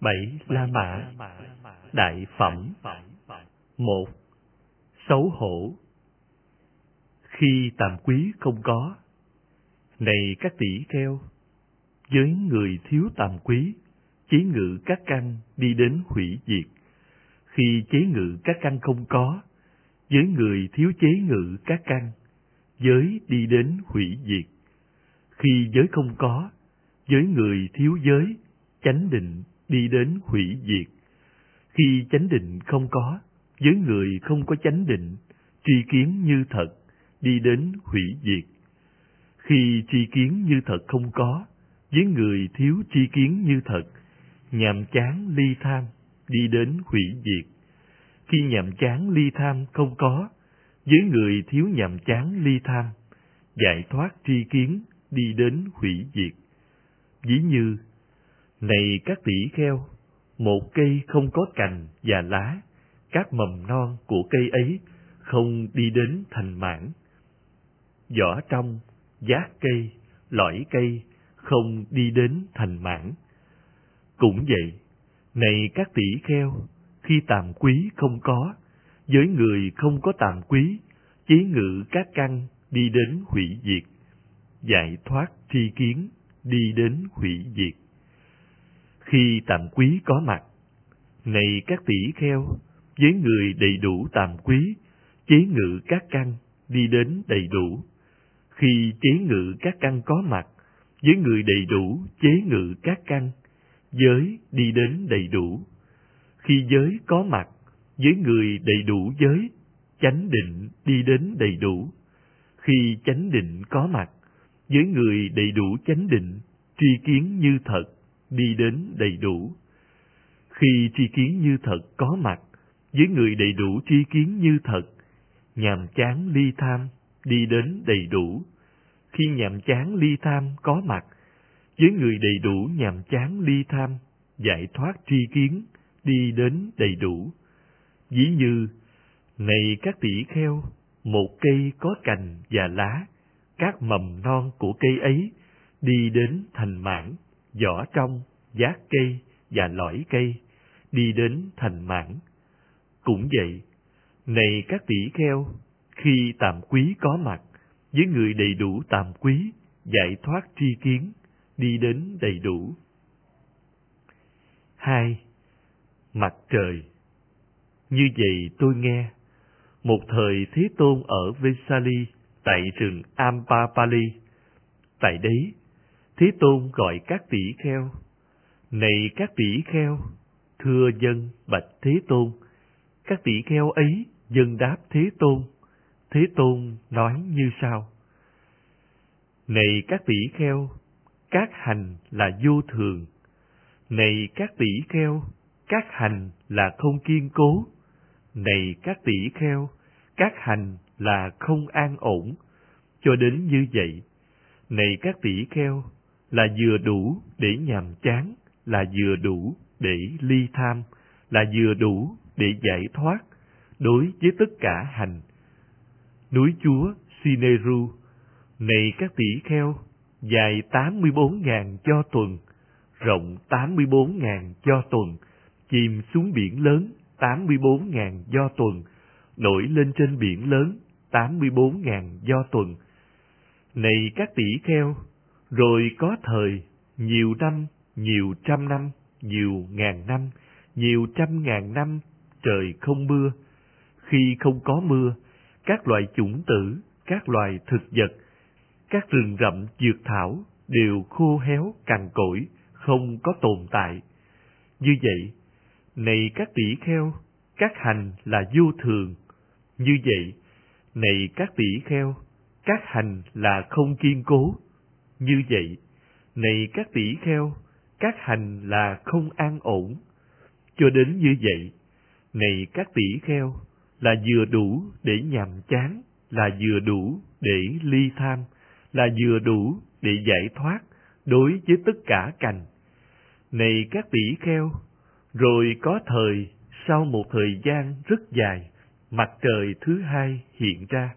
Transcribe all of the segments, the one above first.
Bảy La Mã. Đại Phẩm. Một. Xấu hổ. Khi tàm quý không có, Này các tỷ kheo, Với người thiếu tàm quý, Chế ngự các căn đi đến hủy diệt. Khi chế ngự các căn không có, Với người thiếu chế ngự các căn, Giới đi đến hủy diệt. Khi giới không có, Với người thiếu giới, Chánh định đi đến hủy diệt. Khi chánh định không có, với người không có chánh định, tri kiến như thật, đi đến hủy diệt. Khi tri kiến như thật không có, với người thiếu tri kiến như thật, nhàm chán ly tham, đi đến hủy diệt. Khi nhàm chán ly tham không có, với người thiếu nhàm chán ly tham, giải thoát tri kiến, đi đến hủy diệt. Ví như này các tỷ kheo, một cây không có cành và lá, các mầm non của cây ấy không đi đến thành mãn. Vỏ trong, giác cây, lõi cây không đi đến thành mãn. Cũng vậy, này các tỷ kheo, khi tàm quý không có, với người không có tàm quý, chế ngự các căn đi đến hủy diệt, giải thoát tri kiến đi đến hủy diệt khi tạm quý có mặt. Này các tỷ kheo, với người đầy đủ tạm quý, chế ngự các căn đi đến đầy đủ. Khi chế ngự các căn có mặt, với người đầy đủ chế ngự các căn, giới đi đến đầy đủ. Khi giới có mặt, với người đầy đủ giới, chánh định đi đến đầy đủ. Khi chánh định có mặt, với người đầy đủ chánh định, tri kiến như thật, đi đến đầy đủ. Khi tri kiến như thật có mặt, với người đầy đủ tri kiến như thật, nhàm chán ly tham đi đến đầy đủ. Khi nhàm chán ly tham có mặt, với người đầy đủ nhàm chán ly tham, giải thoát tri kiến đi đến đầy đủ. Ví như, này các tỷ kheo, một cây có cành và lá, các mầm non của cây ấy đi đến thành mãn vỏ trong, giác cây và lõi cây, đi đến thành mãn. Cũng vậy, này các tỷ kheo, khi tạm quý có mặt, với người đầy đủ tạm quý, giải thoát tri kiến, đi đến đầy đủ. hai Mặt trời Như vậy tôi nghe, một thời Thế Tôn ở Vesali, tại rừng Ampapali. Tại đấy, Thế Tôn gọi các tỷ kheo. Này các tỷ kheo, thưa dân bạch Thế Tôn. Các tỷ kheo ấy dân đáp Thế Tôn. Thế Tôn nói như sau. Này các tỷ kheo, các hành là vô thường. Này các tỷ kheo, các hành là không kiên cố. Này các tỷ kheo, các hành là không an ổn. Cho đến như vậy, này các tỷ kheo, là vừa đủ để nhàm chán, là vừa đủ để ly tham, là vừa đủ để giải thoát đối với tất cả hành. Núi Chúa Sineru, này các tỷ kheo, dài 84.000 cho tuần, rộng 84.000 cho tuần, chìm xuống biển lớn 84.000 do tuần, nổi lên trên biển lớn 84.000 do tuần. Này các tỷ kheo, rồi có thời, nhiều năm, nhiều trăm năm, nhiều ngàn năm, nhiều trăm ngàn năm, trời không mưa. Khi không có mưa, các loài chủng tử, các loài thực vật, các rừng rậm dược thảo đều khô héo cằn cỗi, không có tồn tại. Như vậy, này các tỷ kheo, các hành là vô thường. Như vậy, này các tỷ kheo, các hành là không kiên cố. Như vậy, này các tỷ kheo, các hành là không an ổn. Cho đến như vậy, này các tỷ kheo, là vừa đủ để nhàm chán, là vừa đủ để ly tham, là vừa đủ để giải thoát đối với tất cả cành. Này các tỷ kheo, rồi có thời, sau một thời gian rất dài, mặt trời thứ hai hiện ra.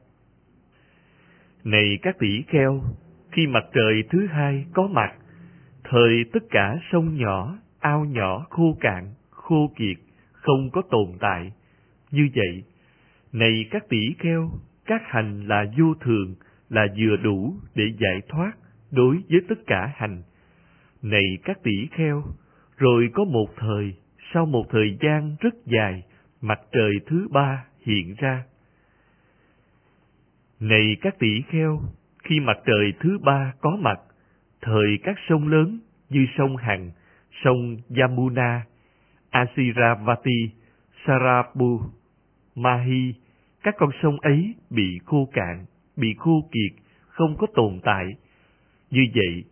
Này các tỷ kheo, khi mặt trời thứ hai có mặt, thời tất cả sông nhỏ, ao nhỏ khô cạn, khô kiệt, không có tồn tại. Như vậy, này các tỷ kheo, các hành là vô thường, là vừa đủ để giải thoát đối với tất cả hành. Này các tỷ kheo, rồi có một thời, sau một thời gian rất dài, mặt trời thứ ba hiện ra. Này các tỷ kheo, khi mặt trời thứ ba có mặt, thời các sông lớn như sông Hằng, sông Yamuna, Asiravati, Sarabu, Mahi, các con sông ấy bị khô cạn, bị khô kiệt, không có tồn tại. Như vậy,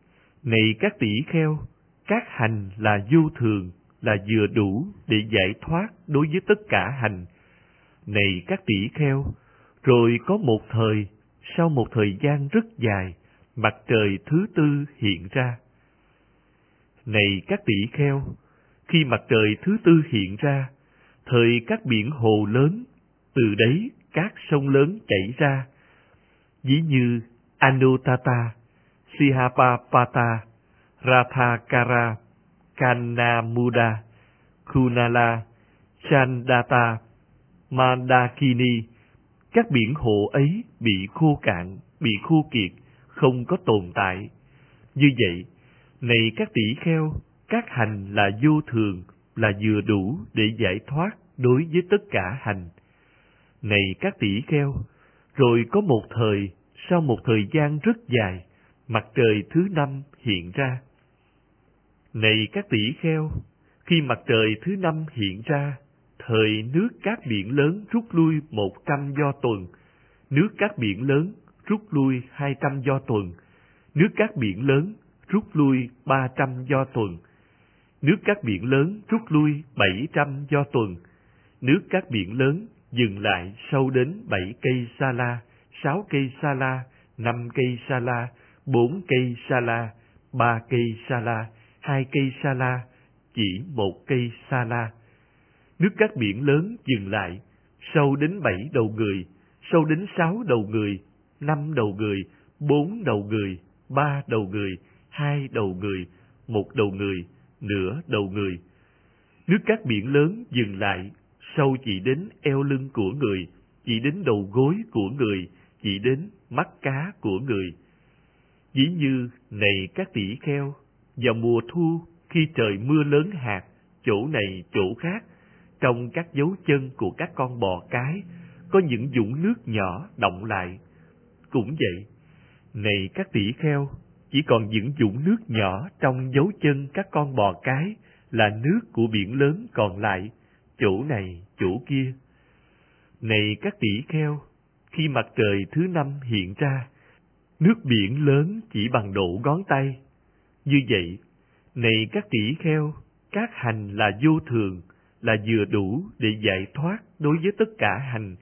này các tỷ kheo, các hành là vô thường, là vừa đủ để giải thoát đối với tất cả hành. Này các tỷ kheo, rồi có một thời, sau một thời gian rất dài, mặt trời thứ tư hiện ra. Này các tỷ kheo, khi mặt trời thứ tư hiện ra, thời các biển hồ lớn, từ đấy các sông lớn chảy ra, ví như Anutata, Sihapapata, Rathakara, Kanamuda, Kunala, Chandata, Mandakini, các biển hồ ấy bị khô cạn, bị khô kiệt, không có tồn tại. Như vậy, này các tỷ kheo, các hành là vô thường, là vừa đủ để giải thoát đối với tất cả hành. Này các tỷ kheo, rồi có một thời, sau một thời gian rất dài, mặt trời thứ năm hiện ra. Này các tỷ kheo, khi mặt trời thứ năm hiện ra, thời nước các biển lớn rút lui một trăm do tuần, nước các biển lớn rút lui hai trăm do tuần, nước các biển lớn rút lui ba trăm do tuần, nước các biển lớn rút lui bảy trăm do tuần, nước các biển lớn dừng lại sâu đến bảy cây sa la, sáu cây sa la, năm cây sa la, bốn cây sa la, ba cây sa la, hai cây sa la, chỉ một cây sa la. Nước các biển lớn dừng lại, sâu đến bảy đầu người, sâu đến sáu đầu người, năm đầu người, bốn đầu người, ba đầu người, hai đầu người, một đầu người, nửa đầu người. Nước các biển lớn dừng lại, sâu chỉ đến eo lưng của người, chỉ đến đầu gối của người, chỉ đến mắt cá của người. Dĩ như này các tỷ kheo, vào mùa thu khi trời mưa lớn hạt, chỗ này chỗ khác, trong các dấu chân của các con bò cái, có những dũng nước nhỏ động lại. Cũng vậy, này các tỷ kheo, chỉ còn những dũng nước nhỏ trong dấu chân các con bò cái là nước của biển lớn còn lại, chỗ này, chỗ kia. Này các tỷ kheo, khi mặt trời thứ năm hiện ra, nước biển lớn chỉ bằng độ ngón tay. Như vậy, này các tỷ kheo, các hành là vô thường, là vừa đủ để giải thoát đối với tất cả hành.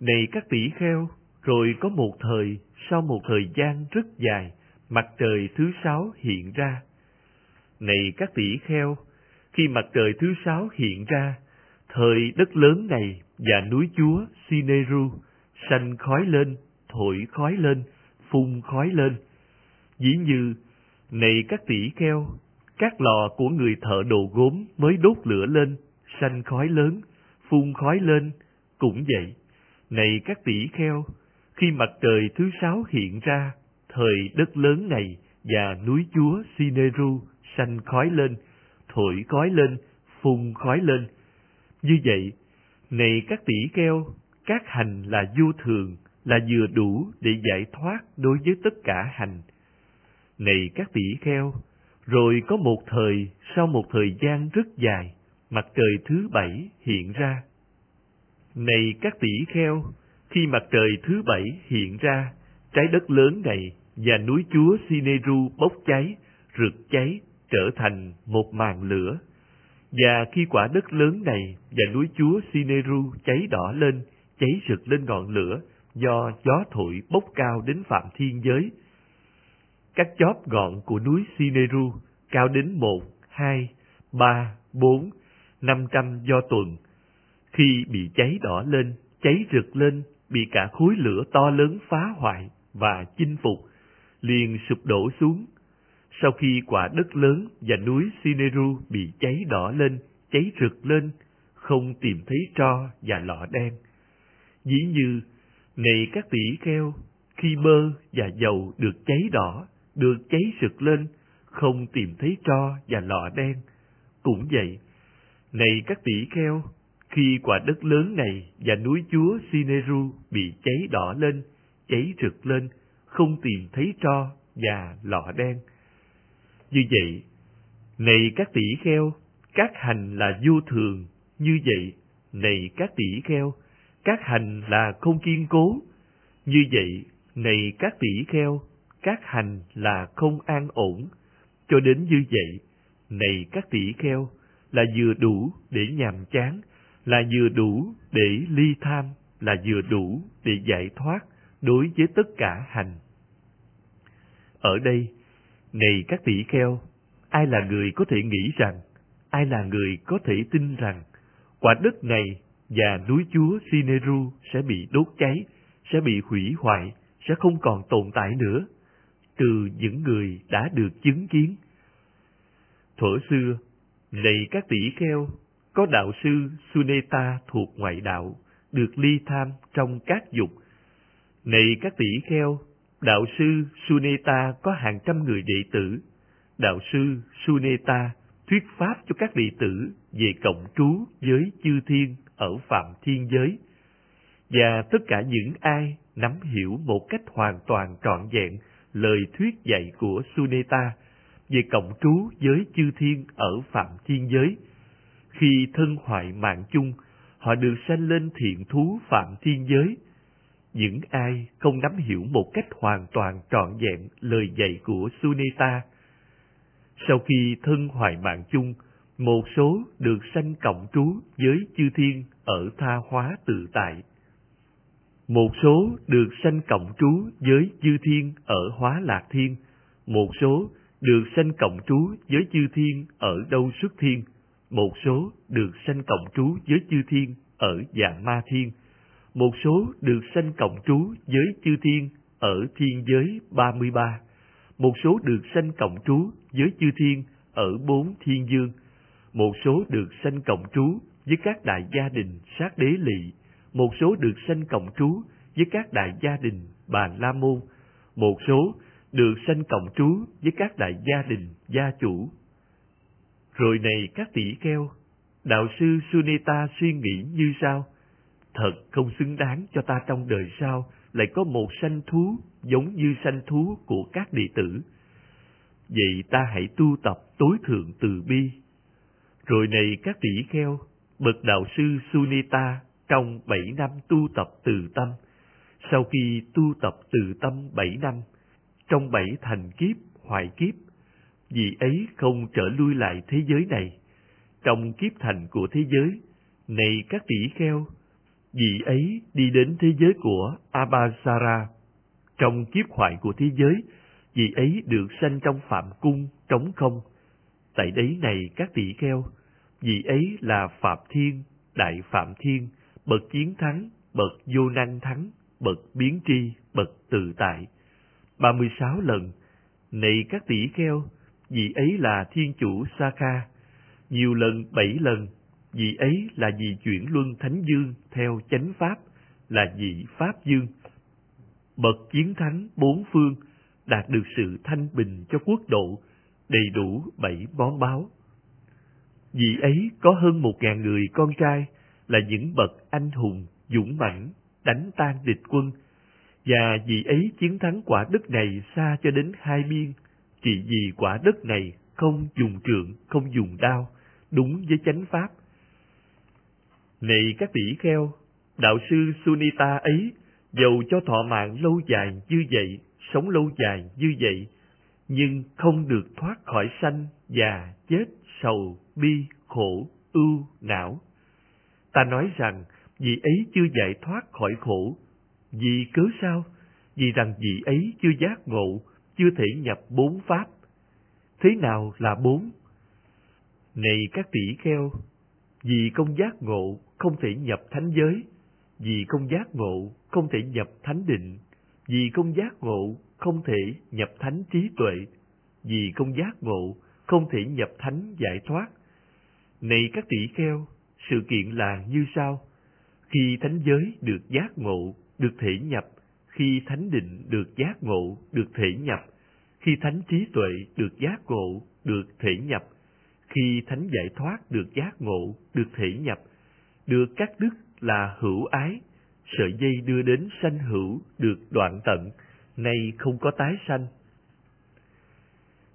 Này các tỷ kheo, rồi có một thời, sau một thời gian rất dài, mặt trời thứ sáu hiện ra. Này các tỷ kheo, khi mặt trời thứ sáu hiện ra, thời đất lớn này và núi chúa Sineru sanh khói lên, thổi khói lên, phun khói lên. Dĩ như, này các tỷ kheo, các lò của người thợ đồ gốm mới đốt lửa lên, sanh khói lớn, phun khói lên, cũng vậy. Này các tỷ kheo, khi mặt trời thứ sáu hiện ra, thời đất lớn này và núi chúa Sineru sanh khói lên, thổi khói lên, phun khói lên. Như vậy, này các tỷ kheo, các hành là vô thường, là vừa đủ để giải thoát đối với tất cả hành. Này các tỷ kheo, rồi có một thời, sau một thời gian rất dài, mặt trời thứ bảy hiện ra. Này các tỷ kheo, khi mặt trời thứ bảy hiện ra, trái đất lớn này và núi chúa Sineru bốc cháy, rực cháy, trở thành một màn lửa. Và khi quả đất lớn này và núi chúa Sineru cháy đỏ lên, cháy rực lên ngọn lửa, do gió thổi bốc cao đến phạm thiên giới. Các chóp gọn của núi Sineru cao đến một, hai, ba, bốn, năm trăm do tuần. Khi bị cháy đỏ lên, cháy rực lên, bị cả khối lửa to lớn phá hoại và chinh phục, liền sụp đổ xuống. sau khi quả đất lớn và núi Sineru bị cháy đỏ lên, cháy rực lên, không tìm thấy tro và lọ đen. Dĩ như, này các tỷ kheo, khi bơ và dầu được cháy đỏ, được cháy rực lên, không tìm thấy tro và lọ đen. Cũng vậy, này các tỷ kheo, khi quả đất lớn này và núi chúa Sineru bị cháy đỏ lên, cháy rực lên, không tìm thấy tro và lọ đen. Như vậy, này các tỷ kheo, các hành là vô thường, như vậy, này các tỷ kheo, các hành là không kiên cố, như vậy, này các tỷ kheo, các hành là không an ổn, cho đến như vậy, này các tỷ kheo, là vừa đủ để nhàm chán, là vừa đủ để ly tham, là vừa đủ để giải thoát đối với tất cả hành. Ở đây, này các tỷ kheo, ai là người có thể nghĩ rằng, ai là người có thể tin rằng, quả đất này và núi chúa Sineru sẽ bị đốt cháy, sẽ bị hủy hoại, sẽ không còn tồn tại nữa, từ những người đã được chứng kiến. Thuở xưa, này các tỷ kheo, có đạo sư Suneta thuộc ngoại đạo, được ly tham trong các dục. Này các tỷ kheo, đạo sư Suneta có hàng trăm người đệ tử. Đạo sư Suneta thuyết pháp cho các đệ tử về cộng trú với chư thiên ở phạm thiên giới. Và tất cả những ai nắm hiểu một cách hoàn toàn trọn vẹn lời thuyết dạy của Suneta về cộng trú với chư thiên ở phạm thiên giới. Khi thân hoại mạng chung, họ được sanh lên thiện thú phạm thiên giới. Những ai không nắm hiểu một cách hoàn toàn trọn vẹn lời dạy của Suneta, sau khi thân hoại mạng chung, một số được sanh cộng trú với chư thiên ở tha hóa tự tại. Một số được sanh cộng trú với chư thiên ở hóa lạc thiên, một số được sanh cộng trú với chư thiên ở đâu xuất thiên, một số được sanh cộng trú với chư thiên ở dạng ma thiên, một số được sanh cộng trú với chư thiên ở thiên giới 33, một số được sanh cộng trú với chư thiên ở bốn thiên dương, một số được sanh cộng trú với các đại gia đình sát đế lỵ, một số được sanh cộng trú với các đại gia đình bà la môn, một số được sanh cộng trú với các đại gia đình gia chủ. Rồi này các tỷ kheo, đạo sư Sunita suy nghĩ như sau, thật không xứng đáng cho ta trong đời sau lại có một sanh thú giống như sanh thú của các đệ tử. Vậy ta hãy tu tập tối thượng từ bi. Rồi này các tỷ kheo, bậc đạo sư Sunita trong bảy năm tu tập từ tâm, sau khi tu tập từ tâm bảy năm, trong bảy thành kiếp, hoại kiếp, vì ấy không trở lui lại thế giới này. Trong kiếp thành của thế giới, này các tỷ kheo, vì ấy đi đến thế giới của Abhasara. Trong kiếp hoại của thế giới, vì ấy được sanh trong phạm cung, trống không. Tại đấy này các tỷ kheo, vì ấy là Phạm Thiên, Đại Phạm Thiên, bậc chiến thắng, bậc vô năng thắng, bậc biến tri, bậc tự tại. 36 lần, này các tỷ kheo, vị ấy là thiên chủ Sa Kha, nhiều lần bảy lần, vị ấy là vị chuyển luân thánh dương theo chánh pháp, là vị pháp dương. Bậc chiến thắng bốn phương, đạt được sự thanh bình cho quốc độ, đầy đủ bảy bón báo. Vị ấy có hơn một ngàn người con trai, là những bậc anh hùng, dũng mãnh, đánh tan địch quân, và vì ấy chiến thắng quả đất này xa cho đến hai biên, chỉ vì quả đất này không dùng trượng, không dùng đao, đúng với chánh pháp. Này các tỷ kheo, đạo sư Sunita ấy, dầu cho thọ mạng lâu dài như vậy, sống lâu dài như vậy, nhưng không được thoát khỏi sanh, già, chết, sầu, bi, khổ, ưu, não. Ta nói rằng, vì ấy chưa giải thoát khỏi khổ, vì cớ sao? Vì rằng vị ấy chưa giác ngộ, chưa thể nhập bốn pháp. Thế nào là bốn? Này các tỷ kheo, vì công giác ngộ không thể nhập thánh giới, vì công giác ngộ không thể nhập thánh định, vì công giác ngộ không thể nhập thánh trí tuệ, vì không giác ngộ, không thể nhập thánh giải thoát. Này các tỷ kheo, sự kiện là như sau. Khi thánh giới được giác ngộ, được thể nhập, khi thánh định được giác ngộ, được thể nhập, khi thánh trí tuệ được giác ngộ, được thể nhập, khi thánh giải thoát được giác ngộ, được thể nhập, được các đức là hữu ái, sợi dây đưa đến sanh hữu được đoạn tận, nay không có tái sanh.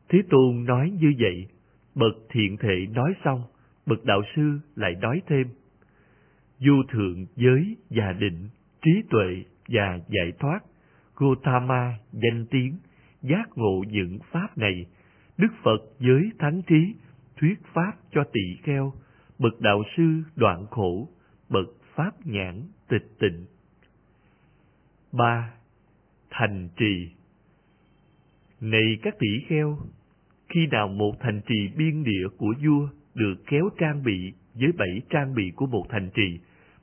Thế Tôn nói như vậy, bậc thiện thể nói xong, bậc đạo sư lại nói thêm. Du thượng giới và định, trí tuệ và giải thoát, Gautama danh tiếng, giác ngộ những pháp này, Đức Phật giới thánh trí, thuyết pháp cho tỷ kheo, bậc đạo sư đoạn khổ, bậc pháp nhãn tịch tịnh. ba Thành trì Này các tỷ kheo, khi nào một thành trì biên địa của vua được kéo trang bị với bảy trang bị của một thành trì,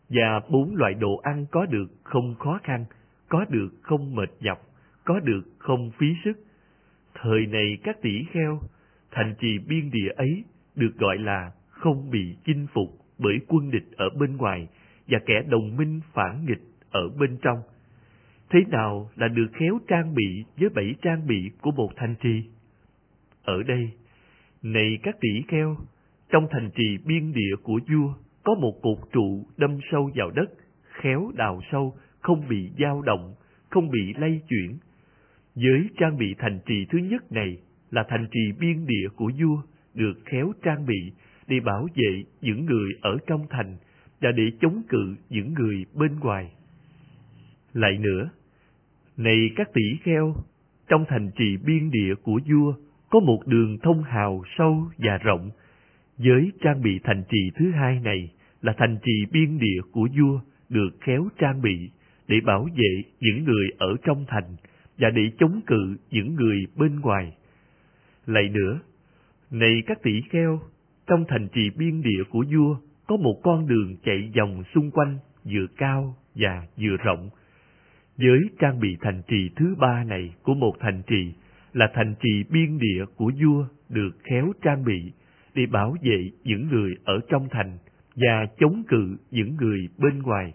và bốn loại đồ ăn có được không khó khăn, có được không mệt nhọc, có được không phí sức. Thời này các tỷ kheo, thành trì biên địa ấy được gọi là không bị chinh phục bởi quân địch ở bên ngoài và kẻ đồng minh phản nghịch ở bên trong. Thế nào là được khéo trang bị với bảy trang bị của một thành trì? Ở đây, này các tỷ kheo, trong thành trì biên địa của vua có một cột trụ đâm sâu vào đất, khéo đào sâu, không bị dao động, không bị lay chuyển. Với trang bị thành trì thứ nhất này là thành trì biên địa của vua, được khéo trang bị để bảo vệ những người ở trong thành và để chống cự những người bên ngoài. Lại nữa, này các tỷ kheo, trong thành trì biên địa của vua có một đường thông hào sâu và rộng. Giới trang bị thành trì thứ hai này là thành trì biên địa của vua được khéo trang bị để bảo vệ những người ở trong thành và để chống cự những người bên ngoài. Lại nữa, này các tỷ kheo, trong thành trì biên địa của vua có một con đường chạy vòng xung quanh vừa cao và vừa rộng. Với trang bị thành trì thứ ba này của một thành trì là thành trì biên địa của vua được khéo trang bị để bảo vệ những người ở trong thành và chống cự những người bên ngoài.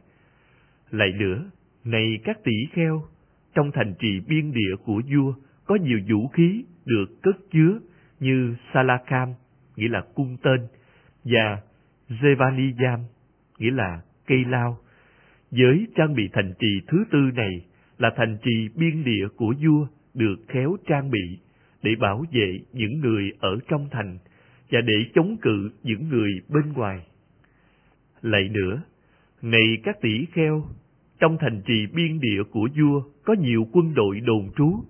Lại nữa, này các tỷ kheo, trong thành trì biên địa của vua có nhiều vũ khí được cất chứa như Salakam, nghĩa là cung tên, và Zevaniyam, nghĩa là cây lao. Với trang bị thành trì thứ tư này là thành trì biên địa của vua được khéo trang bị để bảo vệ những người ở trong thành và để chống cự những người bên ngoài. Lại nữa, này các tỷ kheo, trong thành trì biên địa của vua có nhiều quân đội đồn trú,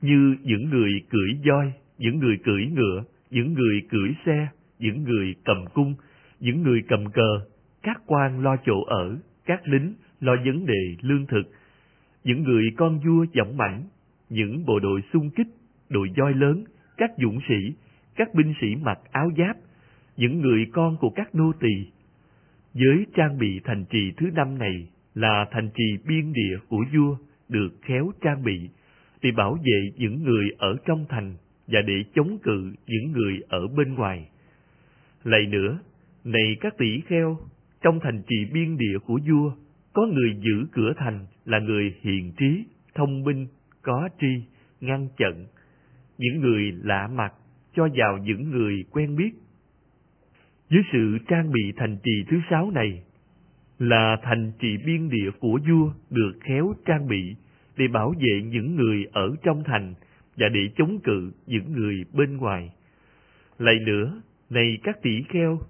như những người cưỡi voi, những người cưỡi ngựa, những người cưỡi xe, những người cầm cung, những người cầm cờ, các quan lo chỗ ở, các lính lo vấn đề lương thực, những người con vua giọng mảnh, những bộ đội xung kích, đội voi lớn, các dũng sĩ, các binh sĩ mặc áo giáp, những người con của các nô tỳ. Với trang bị thành trì thứ năm này là thành trì biên địa của vua được khéo trang bị để bảo vệ những người ở trong thành và để chống cự những người ở bên ngoài. Lại nữa, này các tỷ kheo, trong thành trì biên địa của vua, có người giữ cửa thành là người hiền trí, thông minh, có tri, ngăn chặn. Những người lạ mặt cho vào những người quen biết. Dưới sự trang bị thành trì thứ sáu này, là thành trì biên địa của vua được khéo trang bị để bảo vệ những người ở trong thành và để chống cự những người bên ngoài. Lại nữa, này các tỷ kheo,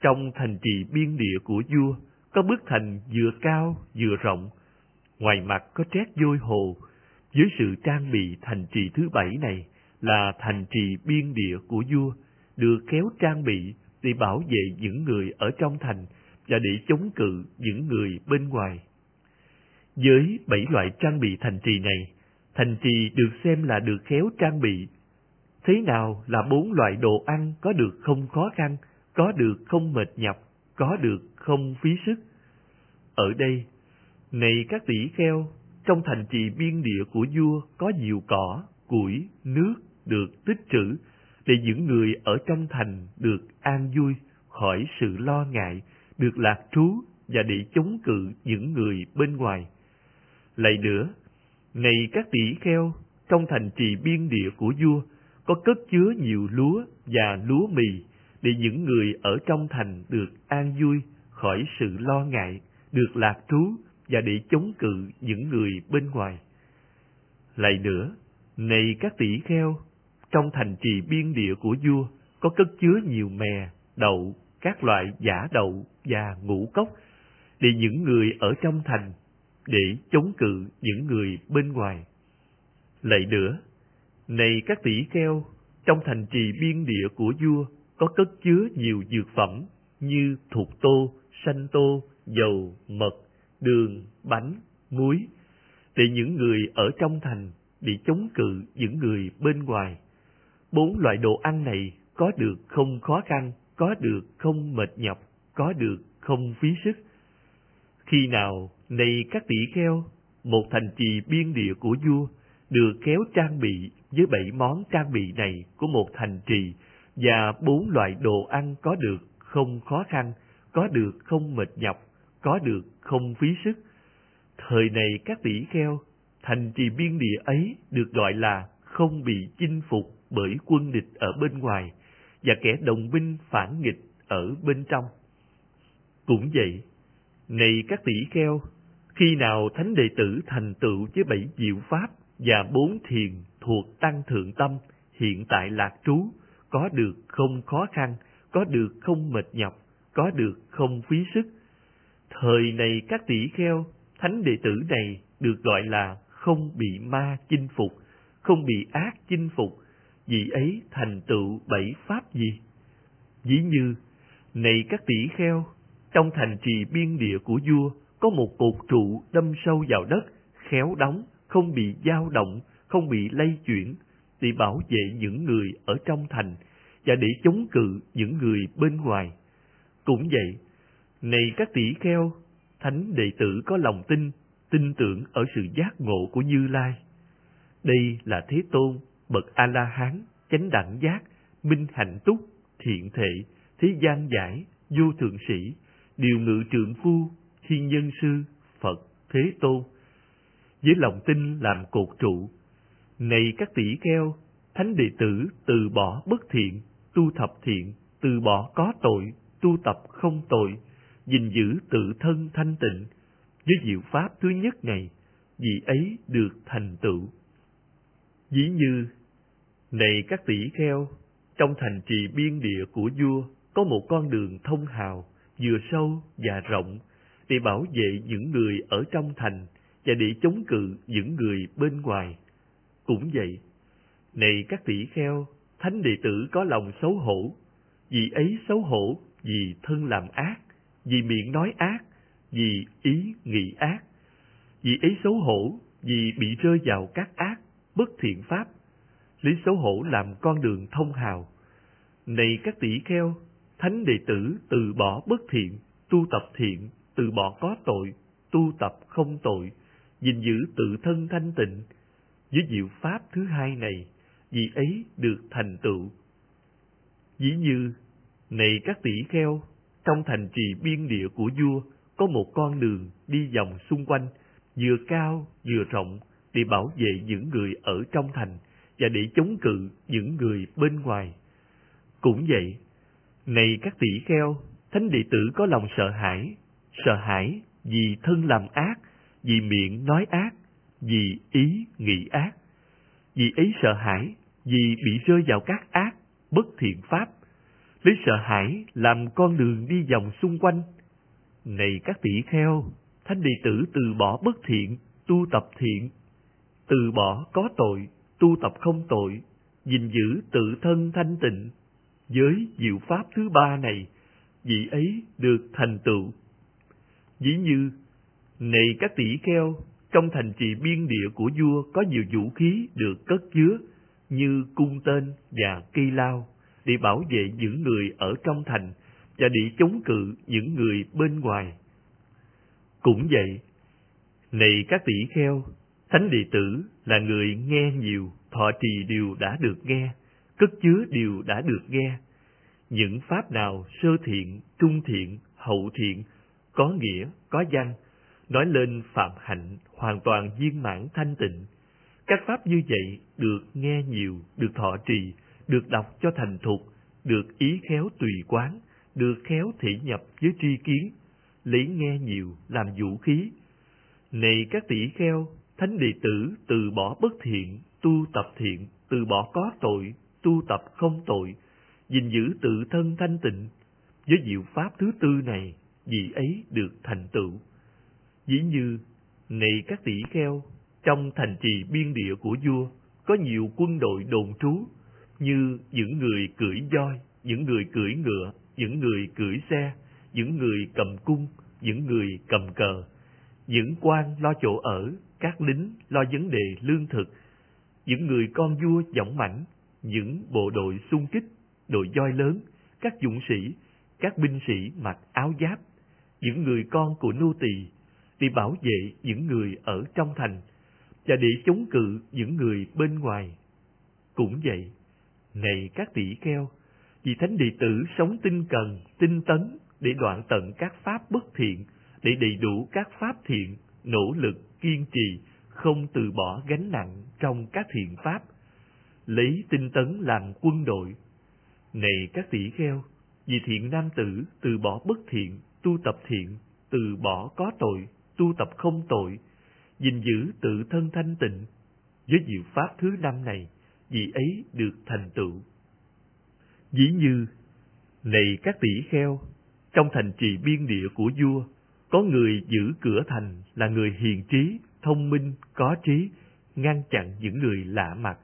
trong thành trì biên địa của vua có bức thành vừa cao vừa rộng, ngoài mặt có trét vôi hồ. Dưới sự trang bị thành trì thứ bảy này là thành trì biên địa của vua, được khéo trang bị để bảo vệ những người ở trong thành và để chống cự những người bên ngoài. Với bảy loại trang bị thành trì này, thành trì được xem là được khéo trang bị. Thế nào là bốn loại đồ ăn có được không khó khăn, có được không mệt nhọc, có được không phí sức? Ở đây, này các tỷ kheo, trong thành trì biên địa của vua có nhiều cỏ, củi, nước, được tích trữ, để những người ở trong thành được an vui khỏi sự lo ngại, được lạc trú và để chống cự những người bên ngoài. Lại nữa, này các tỷ kheo, trong thành trì biên địa của vua, có cất chứa nhiều lúa và lúa mì, để những người ở trong thành được an vui khỏi sự lo ngại, được lạc trú và để chống cự những người bên ngoài. Lại nữa, này các tỷ kheo, trong thành trì biên địa của vua có cất chứa nhiều mè, đậu, các loại giả đậu và ngũ cốc, để những người ở trong thành, để chống cự những người bên ngoài. Lại nữa, này các tỷ kheo, trong thành trì biên địa của vua có cất chứa nhiều dược phẩm như thuộc tô, sanh tô, dầu, mật, đường, bánh, muối, để những người ở trong thành bị chống cự những người bên ngoài. Bốn loại đồ ăn này có được không khó khăn, có được không mệt nhọc, có được không phí sức. Khi nào, này các tỷ kheo, một thành trì biên địa của vua được kéo trang bị với bảy món trang bị này của một thành trì và bốn loại đồ ăn có được không khó khăn, có được không mệt nhọc, có được không phí sức. Thời này các tỷ kheo, thành trì biên địa ấy được gọi là không bị chinh phục bởi quân địch ở bên ngoài và kẻ đồng binh phản nghịch ở bên trong. Cũng vậy, này các tỷ kheo, khi nào thánh đệ tử thành tựu với bảy diệu pháp và bốn thiền thuộc tăng thượng tâm hiện tại lạc trú, có được không khó khăn, có được không mệt nhọc, có được không phí sức. Thời này các tỷ kheo, thánh đệ tử này được gọi là không bị ma chinh phục, không bị ác chinh phục, vì ấy thành tựu bảy pháp gì? dĩ như, này các tỷ kheo, trong thành trì biên địa của vua có một cột trụ đâm sâu vào đất, khéo đóng, không bị dao động, không bị lay chuyển, để bảo vệ những người ở trong thành và để chống cự những người bên ngoài. Cũng vậy, này các tỷ kheo, thánh đệ tử có lòng tin, tin tưởng ở sự giác ngộ của Như Lai. Đây là Thế Tôn, bậc A-la-hán, chánh đẳng giác, minh hạnh túc, thiện thể thế gian giải, vô thượng sĩ, điều ngự trượng phu, thiên nhân sư, Phật, Thế Tôn. Với lòng tin làm cột trụ, này các tỷ kheo, thánh đệ tử từ bỏ bất thiện, tu thập thiện, từ bỏ có tội, tu tập không tội, gìn giữ tự thân thanh tịnh, với diệu pháp thứ nhất này, vì ấy được thành tựu. Ví như, này các tỷ kheo, trong thành trì biên địa của vua có một con đường thông hào, vừa sâu và rộng, để bảo vệ những người ở trong thành và để chống cự những người bên ngoài. Cũng vậy, này các tỷ kheo, thánh đệ tử có lòng xấu hổ, vì ấy xấu hổ vì thân làm ác, vì miệng nói ác, vì ý nghĩ ác, vì ấy xấu hổ vì bị rơi vào các ác, bất thiện pháp, lấy xấu hổ làm con đường thông hào. Này các tỷ kheo, thánh đệ tử từ bỏ bất thiện, tu tập thiện, từ bỏ có tội, tu tập không tội, gìn giữ tự thân thanh tịnh. Với diệu pháp thứ hai này, vì ấy được thành tựu. Dĩ như, này các tỷ kheo, trong thành trì biên địa của vua có một con đường đi vòng xung quanh, vừa cao vừa rộng để bảo vệ những người ở trong thành và để chống cự những người bên ngoài. Cũng vậy, này các tỷ kheo, thánh đệ tử có lòng sợ hãi, sợ hãi vì thân làm ác, vì miệng nói ác, vì ý nghĩ ác. Vì ấy sợ hãi, vì bị rơi vào các ác, bất thiện pháp, lấy sợ hãi làm con đường đi vòng xung quanh. Này các tỷ kheo, thánh đệ tử từ bỏ bất thiện, tu tập thiện, từ bỏ có tội, tu tập không tội, gìn giữ tự thân thanh tịnh. Với diệu pháp thứ ba này, vị ấy được thành tựu. dĩ như, này các tỷ kheo, trong thành trì biên địa của vua có nhiều vũ khí được cất chứa, như cung tên và cây lao, để bảo vệ những người ở trong thành và để chống cự những người bên ngoài. Cũng vậy, này các tỷ kheo, thánh đệ tử là người nghe nhiều, thọ trì đều đã được nghe, cất chứa đều đã được nghe. Những pháp nào sơ thiện, trung thiện, hậu thiện, có nghĩa, có danh nói lên phạm hạnh hoàn toàn viên mãn thanh tịnh. Các pháp như vậy được nghe nhiều, được thọ trì, được đọc cho thành thục, được ý khéo tùy quán, được khéo thị nhập với tri kiến, lấy nghe nhiều làm vũ khí. Này các tỷ kheo, thánh đệ tử từ bỏ bất thiện, tu tập thiện, từ bỏ có tội, tu tập không tội, gìn giữ tự thân thanh tịnh. Với diệu pháp thứ tư này, vị ấy được thành tựu. Dĩ như, này các tỷ kheo, trong thành trì biên địa của vua, có nhiều quân đội đồn trú, như những người cưỡi voi, những người cưỡi ngựa, những người cưỡi xe, những người cầm cung, những người cầm cờ, những quan lo chỗ ở, các lính lo vấn đề lương thực, những người con vua dõng mãnh, những bộ đội xung kích, đội voi lớn, các dũng sĩ, các binh sĩ mặc áo giáp, những người con của nô tỳ để bảo vệ những người ở trong thành và để chống cự những người bên ngoài. Cũng vậy, này các tỷ kheo, vì thánh đệ tử sống tinh cần, tinh tấn để đoạn tận các pháp bất thiện, để đầy đủ các pháp thiện, nỗ lực, kiên trì, không từ bỏ gánh nặng trong các thiện pháp, lấy tinh tấn làm quân đội. Này các tỷ kheo, vì thiện nam tử từ bỏ bất thiện, tu tập thiện, từ bỏ có tội, tu tập không tội, gìn giữ tự thân thanh tịnh. Với diệu pháp thứ năm này, vị ấy được thành tựu. Dĩ như, này các tỷ kheo, trong thành trì biên địa của vua, có người giữ cửa thành là người hiền trí, thông minh, có trí, ngăn chặn những người lạ mặt,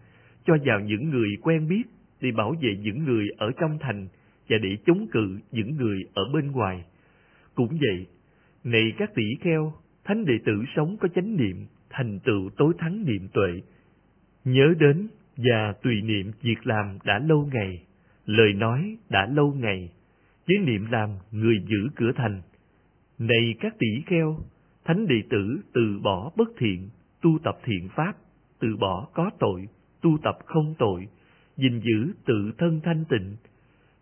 cho vào những người quen biết để bảo vệ những người ở trong thành và để chống cự những người ở bên ngoài. Cũng vậy, này các tỷ kheo, thánh đệ tử sống có chánh niệm, thành tựu tối thắng niệm tuệ, nhớ đến và tùy niệm việc làm đã lâu ngày, lời nói đã lâu ngày, với niệm làm người giữ cửa thành. Này các tỷ kheo, thánh đệ tử từ bỏ bất thiện, tu tập thiện pháp, từ bỏ có tội, tu tập không tội, gìn giữ tự thân thanh tịnh.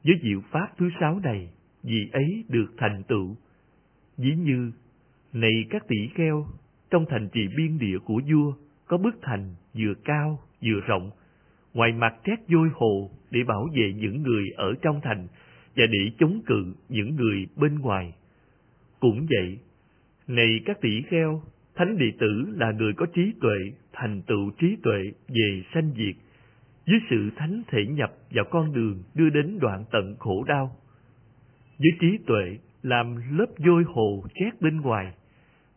Với diệu pháp thứ sáu này, vị ấy được thành tựu. Dĩ như, này các tỷ kheo, trong thành trì biên địa của vua, có bức thành vừa cao vừa rộng, ngoài mặt trét vôi hồ để bảo vệ những người ở trong thành và để chống cự những người bên ngoài. Cũng vậy, này các tỷ kheo, thánh đệ tử là người có trí tuệ, thành tựu trí tuệ về sanh diệt, dưới sự thánh thể nhập vào con đường đưa đến đoạn tận khổ đau. dưới trí tuệ làm lớp vôi hồ chét bên ngoài.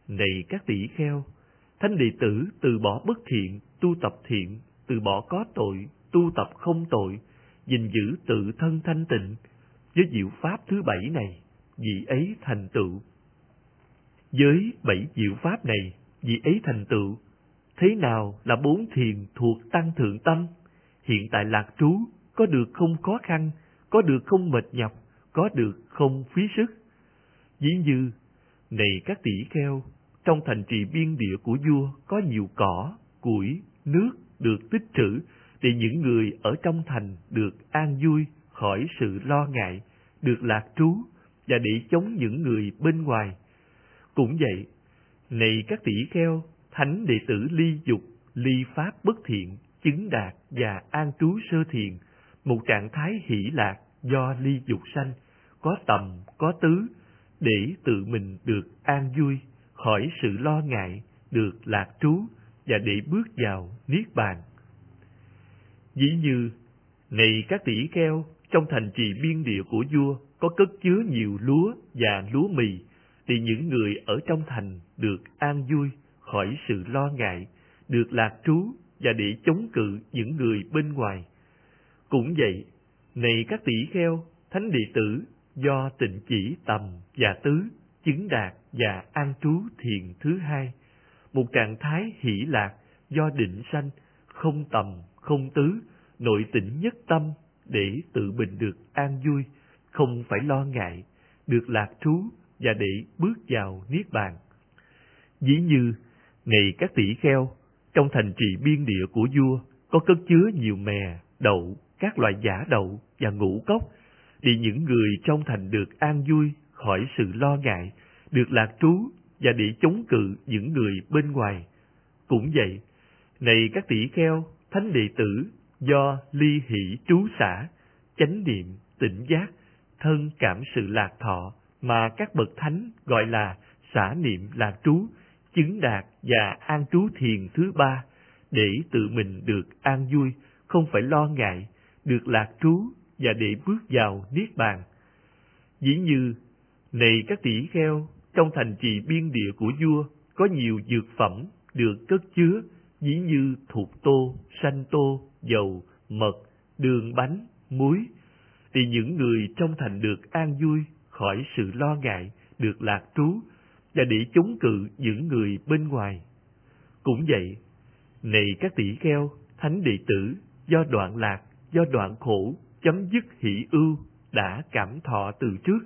Này các tỷ kheo, thánh đệ tử từ bỏ bất thiện, tu tập thiện, từ bỏ có tội, tu tập không tội, gìn giữ tự thân thanh tịnh. Với diệu pháp thứ bảy này, vị ấy thành tựu. Với bảy diệu pháp này, vị ấy thành tựu. Thế nào là bốn thiền thuộc tăng thượng tâm? Hiện tại lạc trú, có được không khó khăn, có được không mệt nhọc, có được không phí sức. Dĩ như, này các tỷ kheo, trong thành trì biên địa của vua có nhiều cỏ, củi, nước được tích trữ để những người ở trong thành được an vui khỏi sự lo ngại, được lạc trú và để chống những người bên ngoài. Cũng vậy, này các tỷ kheo, thánh đệ tử ly dục, ly pháp bất thiện, chứng đạt và an trú sơ thiền, một trạng thái hỷ lạc do ly dục sanh, có tầm, có tứ, để tự mình được an vui, khỏi sự lo ngại, được lạc trú và để bước vào niết bàn. Dĩ như, này các tỷ kheo, trong thành trì biên địa của vua có cất chứa nhiều lúa và lúa mì, thì những người ở trong thành được an vui khỏi sự lo ngại, được lạc trú và để chống cự những người bên ngoài. Cũng vậy, này các tỷ kheo, thánh đệ tử do tịnh chỉ tầm và tứ, chứng đạt và an trú thiền thứ hai, một trạng thái hỷ lạc do định sanh, không tầm, không tứ, nội tịnh nhất tâm để tự mình được an vui, không phải lo ngại, được lạc trú và để bước vào niết bàn. Dĩ như, ngày các tỷ kheo, trong thành trì biên địa của vua có cất chứa nhiều mè, đậu, các loại giả đậu và ngũ cốc, để những người trong thành được an vui khỏi sự lo ngại, được lạc trú và để chống cự những người bên ngoài. Cũng vậy, này các tỷ kheo, thánh đệ tử, do ly hỷ trú xả, chánh niệm, tỉnh giác, thân cảm sự lạc thọ mà các bậc thánh gọi là xả niệm lạc trú, chứng đạt và an trú thiền thứ ba, để tự mình được an vui, không phải lo ngại, được lạc trú và để bước vào niết bàn. Dĩ như, này các tỷ kheo, trong thành trì biên địa của vua có nhiều dược phẩm được cất chứa, dĩ như thuộc tô, sanh tô, dầu, mật, đường bánh, muối, thì những người trong thành được an vui khỏi sự lo ngại, được lạc trú, và để chống cự những người bên ngoài. Cũng vậy, này các tỷ kheo, thánh đệ tử, do đoạn lạc, do đoạn khổ, chấm dứt hỷ ưu, đã cảm thọ từ trước,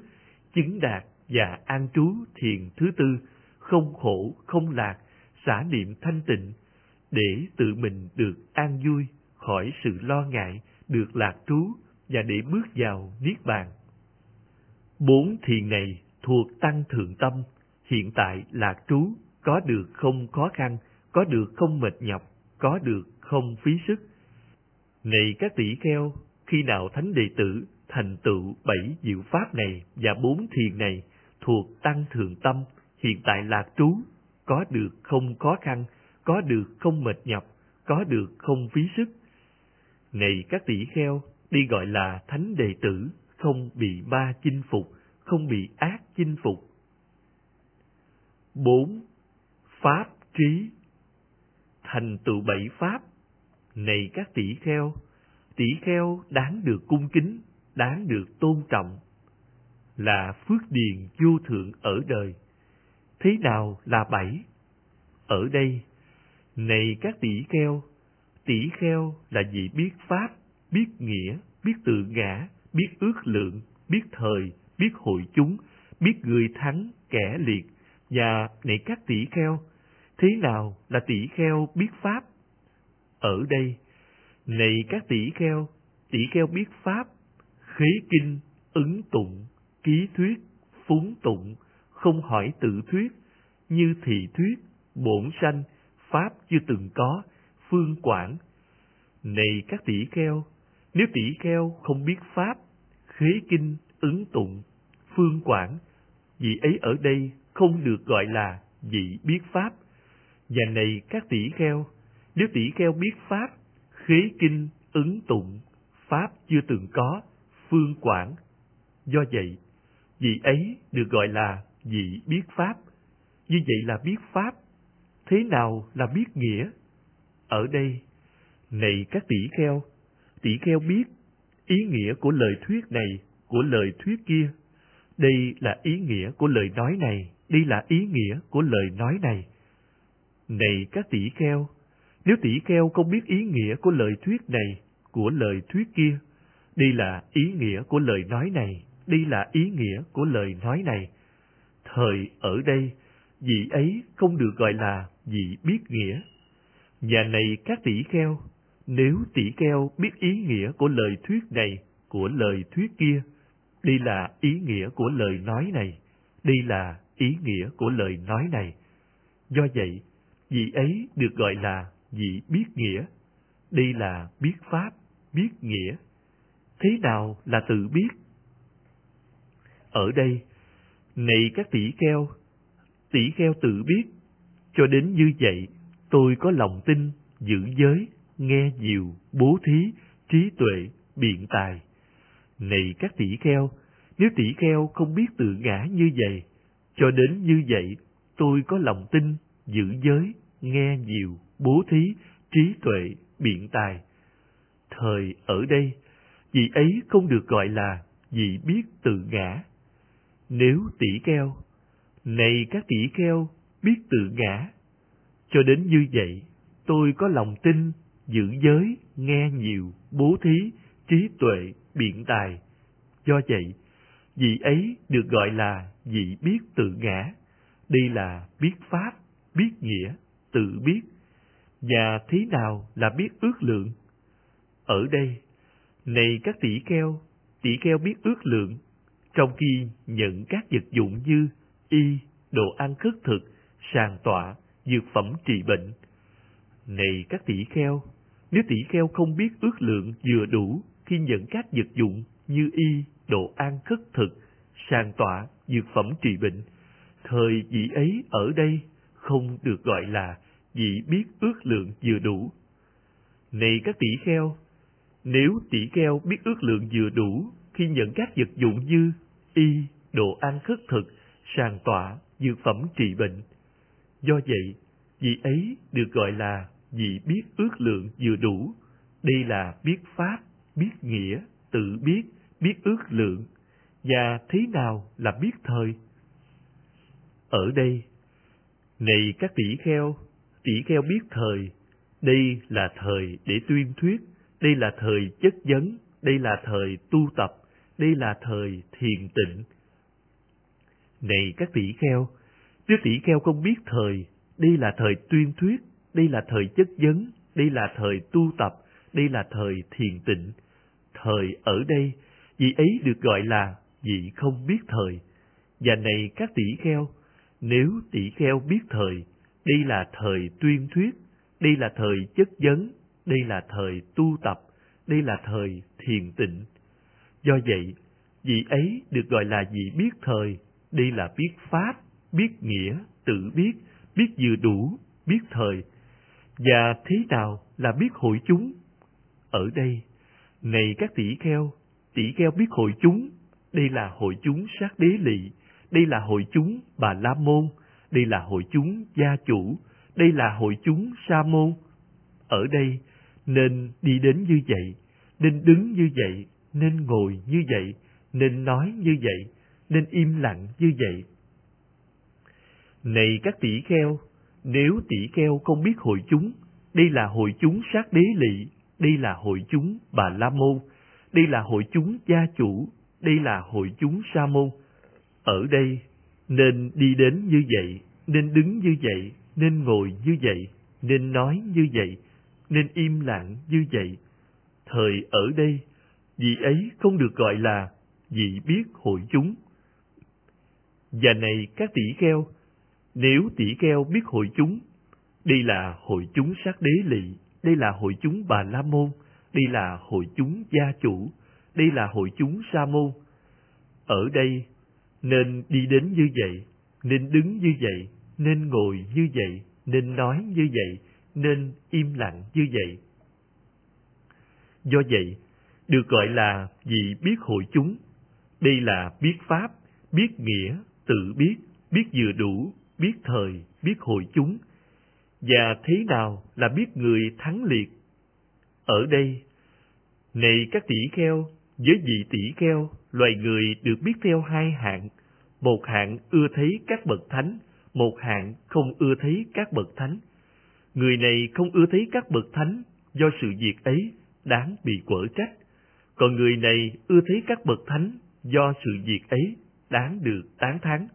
chứng đạt và an trú thiền thứ tư, không khổ, không lạc, xả niệm thanh tịnh, để tự mình được an vui, khỏi sự lo ngại, được lạc trú và để bước vào Niết Bàn. Bốn thiền này thuộc tăng thượng tâm, hiện tại là trú, có được không khó khăn, có được không mệt nhọc, có được không phí sức. Này các tỷ kheo, khi nào thánh đệ tử thành tựu bảy diệu pháp này và bốn thiền này thuộc tăng thượng tâm, hiện tại là trú, có được không khó khăn, có được không mệt nhọc, có được không phí sức. Này các tỷ kheo, đi gọi là thánh đệ tử, không bị ma chinh phục, không bị ác chinh phục. bốn Pháp trí Thành tựu bảy pháp Này các tỷ kheo, tỷ kheo đáng được cung kính, đáng được tôn trọng, là phước điền vô thượng ở đời. Thế nào là bảy? Ở đây, này các tỷ kheo, tỷ kheo là vị biết pháp, biết nghĩa, biết tự ngã, biết ước lượng, biết thời, biết hội chúng, biết người thắng, kẻ liệt, và này các tỷ kheo, thế nào là tỷ kheo biết pháp? Ở đây, này các tỷ kheo, tỷ kheo biết pháp, khế kinh, ứng tụng, ký thuyết, phúng tụng, không hỏi tự thuyết, như thị thuyết, bổn sanh, pháp chưa từng có, phương quản. Này các tỷ kheo, nếu tỷ kheo không biết pháp, khế kinh, ứng tụng, phương quản, vị ấy ở đây không được gọi là vị biết pháp. Và này các tỷ kheo, nếu tỷ kheo biết pháp, khế kinh, ứng tụng, pháp chưa từng có, phương quản. Do vậy, vị ấy được gọi là vị biết pháp. Như vậy là biết pháp. Thế nào là biết nghĩa? Ở đây, này các tỷ kheo, tỷ kheo biết ý nghĩa của lời thuyết này, của lời thuyết kia. Đây là ý nghĩa của lời nói này, đây là ý nghĩa của lời nói này. Này các tỷ kheo, nếu tỷ kheo không biết ý nghĩa của lời thuyết này, của lời thuyết kia, đây là ý nghĩa của lời nói này, đây là ý nghĩa của lời nói này. Thời ở đây, vị ấy không được gọi là vị biết nghĩa. nhà này các tỷ kheo, nếu tỷ kheo biết ý nghĩa của lời thuyết này, của lời thuyết kia, đây là ý nghĩa của lời nói này, đây là ý nghĩa của lời nói này. Do vậy, vị ấy được gọi là vị biết nghĩa. Đây là biết pháp, biết nghĩa. Thế nào là tự biết? Ở đây, này các tỷ kheo, tỷ kheo tự biết, cho đến như vậy, tôi có lòng tin, giữ giới, nghe nhiều, bố thí, trí tuệ, biện tài. Này các tỷ kheo, nếu tỷ kheo không biết tự ngã như vậy, cho đến như vậy, tôi có lòng tin, giữ giới, nghe nhiều, bố thí, trí tuệ, biện tài. Thời ở đây, vị ấy không được gọi là vị biết tự ngã. Nếu tỷ kheo, này các tỷ kheo biết tự ngã, cho đến như vậy, tôi có lòng tin, giữ giới, nghe nhiều, bố thí, trí tuệ, biện tài. Do vậy, vị ấy được gọi là vị biết tự ngã. Đây là biết pháp, biết nghĩa, tự biết. Và thế nào là biết ước lượng? Ở đây, này các tỷ kheo, tỷ kheo biết ước lượng, trong khi nhận các vật dụng như y, đồ ăn khất thực, sàn tọa, dược phẩm trị bệnh. Này các tỷ kheo, nếu tỷ kheo không biết ước lượng vừa đủ khi nhận các vật dụng như y, đồ ăn khất thực, sàn tọa, dược phẩm trị bệnh, thời vị ấy ở đây không được gọi là vị biết ước lượng vừa đủ. Này các tỷ kheo, nếu tỷ kheo biết ước lượng vừa đủ khi nhận các vật dụng như y, đồ ăn khất thực, sàn tọa, dược phẩm trị bệnh. Do vậy, vị ấy được gọi là vì biết ước lượng vừa đủ. Đây là biết pháp, biết nghĩa, tự biết, biết ước lượng. Và thế nào là biết thời? Ở đây, này các tỷ kheo, tỷ kheo biết thời, đây là thời để tuyên thuyết, đây là thời chất vấn, đây là thời tu tập, đây là thời thiền tịnh. Này các tỷ kheo, nếu tỷ kheo không biết thời, đây là thời tuyên thuyết, đây là thời chất vấn, đây là thời tu tập, đây là thời thiền tịnh. Thời ở đây, vị ấy được gọi là vị không biết thời. Và này các tỷ kheo, nếu tỷ kheo biết thời, đây là thời tuyên thuyết, đây là thời chất vấn, đây là thời tu tập, đây là thời thiền tịnh. Do vậy, vị ấy được gọi là vị biết thời, đây là biết pháp, biết nghĩa, tự biết, biết vừa đủ, biết thời. Và thế nào là biết hội chúng? Ở đây, này các tỷ kheo, tỷ kheo biết hội chúng, đây là hội chúng sát đế lị, đây là hội chúng bà la môn, đây là hội chúng gia chủ, đây là hội chúng sa môn. Ở đây, nên đi đến như vậy, nên đứng như vậy, nên ngồi như vậy, nên nói như vậy, nên im lặng như vậy. Này các tỷ kheo, nếu tỷ kheo không biết hội chúng, đây là hội chúng sát đế lị, đây là hội chúng bà la môn, đây là hội chúng gia chủ, đây là hội chúng sa môn. Ở đây, nên đi đến như vậy, nên đứng như vậy, nên ngồi như vậy, nên nói như vậy, nên im lặng như vậy. Thời ở đây, vị ấy không được gọi là vị biết hội chúng. Và này các tỷ kheo, nếu tỷ kheo biết hội chúng, đây là hội chúng sát đế lị, đây là hội chúng bà la môn, đây là hội chúng gia chủ, đây là hội chúng sa môn. Ở đây, nên đi đến như vậy, nên đứng như vậy, nên ngồi như vậy, nên nói như vậy, nên im lặng như vậy. Do vậy, được gọi là vị biết hội chúng. Đây là biết pháp, biết nghĩa, tự biết, biết vừa đủ, biết thời, biết hội chúng. Và thế nào là biết người thắng liệt? Ở đây, này các tỷ kheo, với vị tỷ kheo, loài người được biết theo hai hạng. Một hạng ưa thấy các bậc thánh, một hạng không ưa thấy các bậc thánh. Người này không ưa thấy các bậc thánh, do sự việc ấy đáng bị quở trách. Còn người này ưa thấy các bậc thánh, do sự việc ấy đáng được tán thán.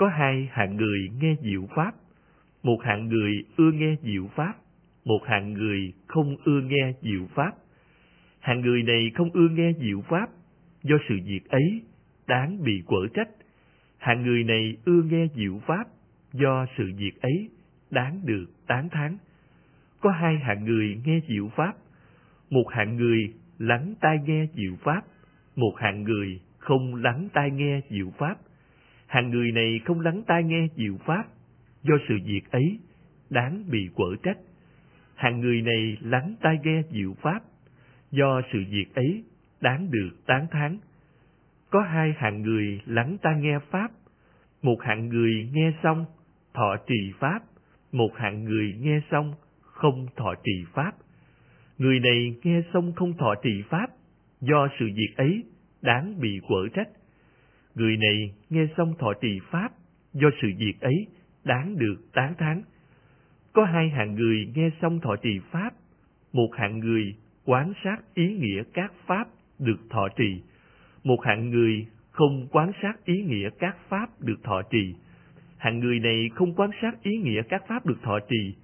Có hai hạng người nghe diệu pháp, một hạng người ưa nghe diệu pháp, một hạng người không ưa nghe diệu pháp. Hạng người này không ưa nghe diệu pháp, do sự việc ấy đáng bị quở trách. Hạng người này ưa nghe diệu pháp, do sự việc ấy đáng được tán thán. Có hai hạng người nghe diệu pháp, một hạng người lắng tai nghe diệu pháp, một hạng người không lắng tai nghe diệu pháp hàng người này không lắng tai nghe diệu pháp, do sự việc ấy đáng bị quở trách. hàng người này lắng tai nghe diệu pháp, do sự việc ấy đáng được tán thán. Có hai hạng người lắng tai nghe pháp, một hạng người nghe xong thọ trì pháp, một hạng người nghe xong không thọ trì pháp. Người này nghe xong không thọ trì pháp, do sự việc ấy đáng bị quở trách. Người này nghe xong thọ trì pháp, do sự việc ấy đáng được tán thán. Có hai hạng người nghe xong thọ trì pháp, một hạng người quán sát ý nghĩa các pháp được thọ trì, một hạng người không quán sát ý nghĩa các pháp được thọ trì. Hạng người này không quán sát ý nghĩa các pháp được thọ trì,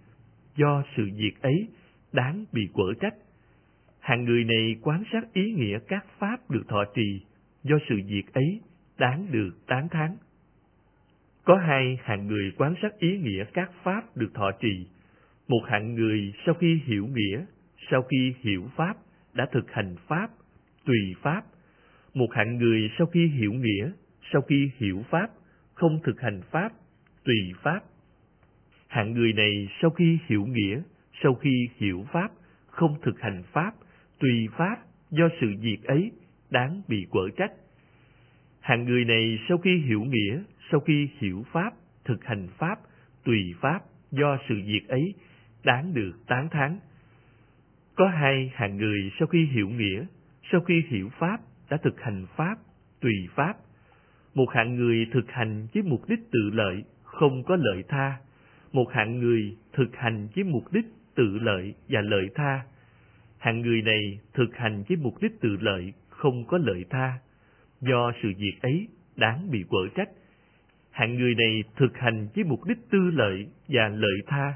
do sự việc ấy đáng bị quở trách. Hạng người này quán sát ý nghĩa các pháp được thọ trì do sự việc ấy đáng được tán thán. Có hai hạng người quán sát ý nghĩa các pháp được thọ trì. Một hạng người sau khi hiểu nghĩa, sau khi hiểu pháp, đã thực hành pháp, tùy pháp. Một hạng người sau khi hiểu nghĩa, sau khi hiểu pháp, không thực hành pháp, tùy pháp. Hạng người này sau khi hiểu nghĩa, sau khi hiểu pháp, không thực hành pháp, tùy pháp do sự việc ấy đáng bị quở trách. Hạng người này sau khi hiểu nghĩa, sau khi hiểu pháp, thực hành pháp, tùy pháp do sự việc ấy đáng được tán thán. Có hai hạng người sau khi hiểu nghĩa, sau khi hiểu pháp đã thực hành pháp, tùy pháp. Một hạng người thực hành với mục đích tự lợi, không có lợi tha. Một hạng người thực hành với mục đích tự lợi và lợi tha. Hạng người này thực hành với mục đích tự lợi, không có lợi tha. Do sự việc ấy đáng bị quở trách. Hạng người này thực hành với mục đích tư lợi và lợi tha.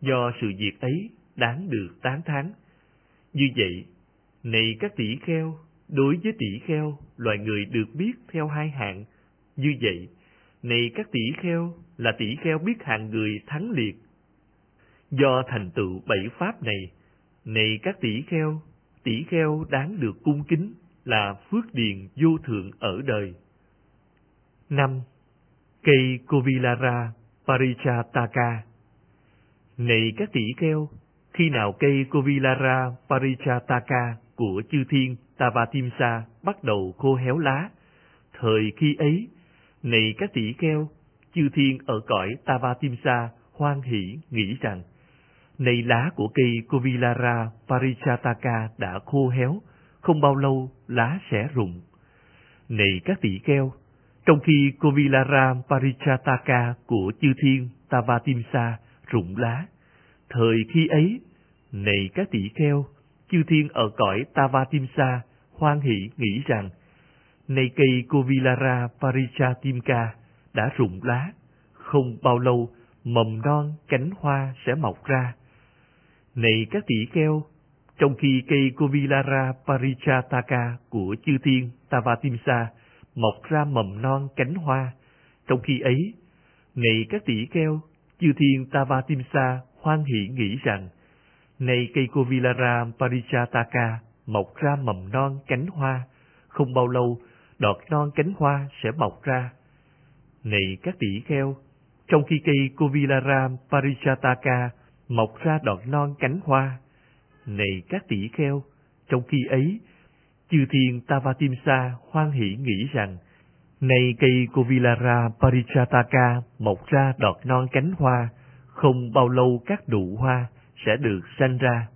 Do sự việc ấy đáng được tán thán. Như vậy, này các tỷ kheo, đối với tỷ kheo, loài người được biết theo hai hạng. Như vậy, này các tỷ kheo là tỷ kheo biết hạng người thắng liệt. Do thành tựu bảy pháp này, này các tỷ kheo, tỷ kheo đáng được cung kính là phước điền vô thượng ở đời. năm Cây Kovilara Parichataka Này các tỷ kheo, khi nào cây Kovilara Parichataka của chư thiên Tavatimsa bắt đầu khô héo lá, thời khi ấy, này các tỷ kheo, chư thiên ở cõi Tavatimsa hoan hỷ nghĩ rằng, này lá của cây Kovilara Parichataka đã khô héo, không bao lâu lá sẽ rụng. Này các tỷ kheo, trong khi Kovilara Parichataka của chư thiên Tavatimsa rụng lá, thời khi ấy, này các tỷ kheo, chư thiên ở cõi Tavatimsa hoan hỷ nghĩ rằng, này cây Kovilara Parichatimka đã rụng lá, không bao lâu mầm non cánh hoa sẽ mọc ra. Này các tỷ kheo, trong khi cây Kovilara Parichataka của chư thiên Tavatimsa mọc ra mầm non cánh hoa, trong khi ấy, này các tỷ kheo, chư thiên Tavatimsa hoan hỷ nghĩ rằng, này cây Kovilara Parichataka mọc ra mầm non cánh hoa, không bao lâu đọt non cánh hoa sẽ mọc ra. Này các tỷ kheo, trong khi cây Kovilara Parichataka mọc ra đọt non cánh hoa, này các tỷ kheo, trong khi ấy, chư thiên Tavatimsa hoan hỷ nghĩ rằng, này cây Kovilara Parichataka mọc ra đọt non cánh hoa, không bao lâu các nụ hoa sẽ được sanh ra.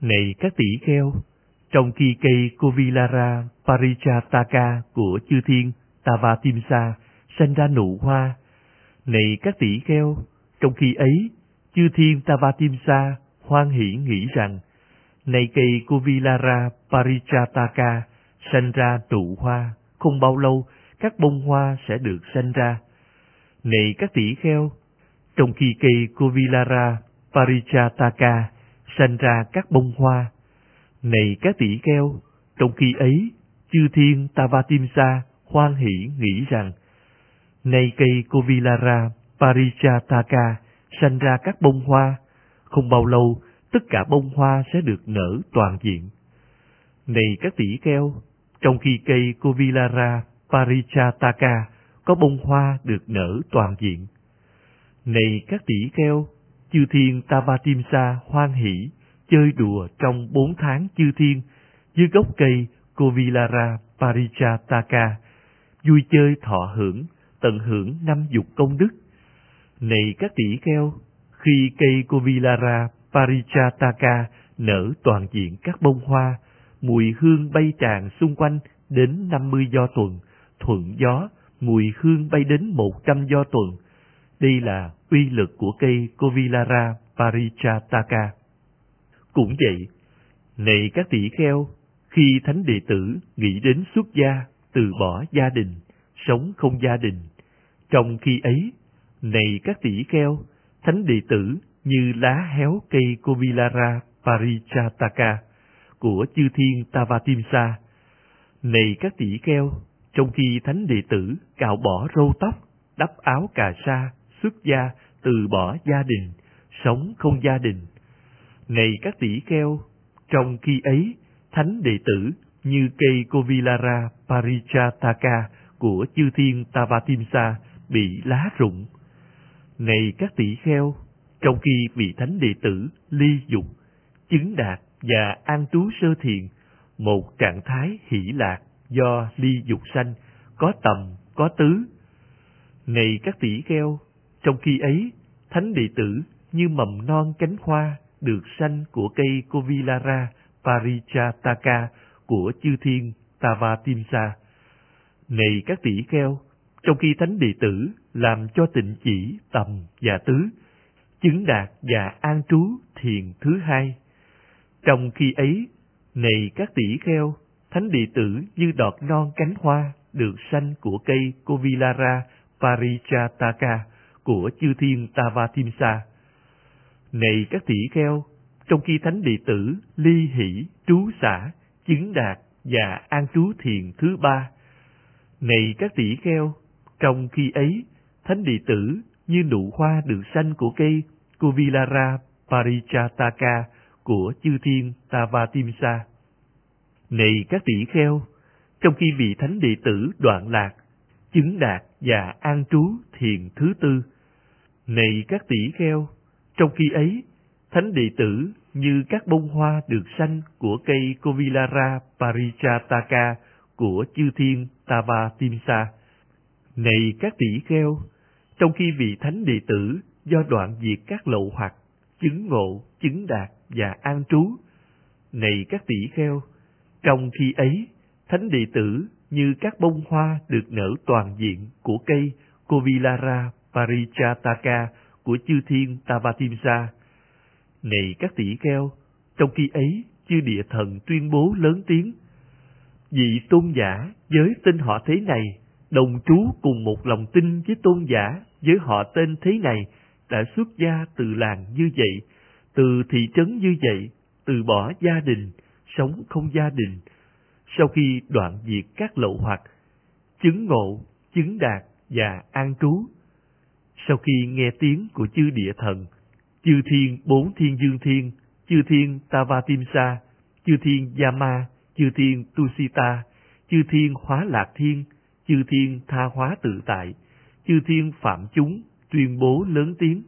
Này các tỷ kheo, trong khi cây Kovilara Parichataka của chư thiên Tavatimsa sanh ra nụ hoa, này các tỷ kheo, trong khi ấy, chư thiên Tavatimsa hoan hỷ nghĩ rằng, này cây Kuvilara Parichataka sanh ra tụ hoa, không bao lâu các bông hoa sẽ được sanh ra. Này các tỷ kheo, trong khi cây Kuvilara Parichataka sanh ra các bông hoa, này các tỷ kheo, trong khi ấy, chư thiên Tavatimsa hoan hỷ nghĩ rằng, này cây Kovilara Parichataka sanh ra các bông hoa, không bao lâu tất cả bông hoa sẽ được nở toàn diện. Này các tỷ kheo, trong khi cây covilara Parichataka có bông hoa được nở toàn diện. Này các tỷ kheo, chư thiên Tavatimsa hoan hỷ chơi đùa trong bốn tháng chư thiên dưới gốc cây covilara Parichataka, vui chơi thọ hưởng, tận hưởng năm dục công đức. Này các tỷ kheo, khi cây Covilara Parichataka nở toàn diện các bông hoa, mùi hương bay tràn xung quanh đến năm mươi do tuần, thuận gió, mùi hương bay đến một trăm do tuần. Đây là uy lực của cây Covilara Parichataka. Cũng vậy, này các tỷ kheo, khi thánh đệ tử nghĩ đến xuất gia, từ bỏ gia đình, sống không gia đình, trong khi ấy, này các tỷ kheo, thánh đệ tử như lá héo cây Kovilara parichataka của chư thiên Tavatimsa. Này các tỷ kheo, trong khi thánh đệ tử cạo bỏ râu tóc, đắp áo cà sa, xuất gia, từ bỏ gia đình, sống không gia đình. Này các tỷ kheo, trong khi ấy, thánh đệ tử như cây Kovilara parichataka của chư thiên Tavatimsa bị lá rụng. Này các tỷ kheo, trong khi vị thánh đệ tử ly dục, chứng đạt và an trú sơ thiền, một trạng thái hỷ lạc do ly dục sanh, có tầm, có tứ. Này các tỷ kheo, trong khi ấy, thánh đệ tử như mầm non cánh hoa được sanh của cây Kovilara Parichataka của chư thiên Tavatimsa. Này các tỷ kheo, trong khi thánh đệ tử làm cho tịnh chỉ tầm và tứ, chứng đạt và an trú thiền thứ hai. Trong khi ấy, này các tỷ kheo, thánh đệ tử như đọt non cánh hoa được sanh của cây Kovilara Parichataka của chư thiên Tavatimsa. Này các tỷ kheo, trong khi thánh đệ tử ly hỷ trú xả chứng đạt và an trú thiền thứ ba. Này các tỷ kheo, trong khi ấy, thánh đệ tử như nụ hoa được xanh của cây Kovilara Parichataka của chư thiên Tavatimsa. Này các tỷ kheo, trong khi vị thánh đệ tử đoạn lạc, chứng đạt và an trú thiền thứ tư. Này các tỷ kheo, trong khi ấy, thánh đệ tử như các bông hoa được xanh của cây Kovilara Parichataka của chư thiên Tavatimsa. Này các tỷ kheo, trong khi vị thánh đệ tử do đoạn diệt các lậu hoặc, chứng ngộ, chứng đạt và an trú. Này các tỷ kheo, trong khi ấy, thánh đệ tử như các bông hoa được nở toàn diện của cây Kovilara Parichataka của chư thiên Tavatimsa. Này các tỷ kheo, trong khi ấy, chư địa thần tuyên bố lớn tiếng, vị tôn giả với tên họ thế này, đồng chú cùng một lòng tin với tôn giả với họ tên thế này đã xuất gia từ làng như vậy, từ thị trấn như vậy, từ bỏ gia đình, sống không gia đình, sau khi đoạn diệt các lậu hoặc, chứng ngộ, chứng đạt và an trú. Sau khi nghe tiếng của chư địa thần, chư thiên bốn thiên dương thiên, chư thiên Tavatimsa, chư thiên Yama, chư thiên Tusita, chư thiên hóa lạc thiên, chư thiên tha hóa tự tại, chư thiên phạm chúng tuyên bố lớn tiếng.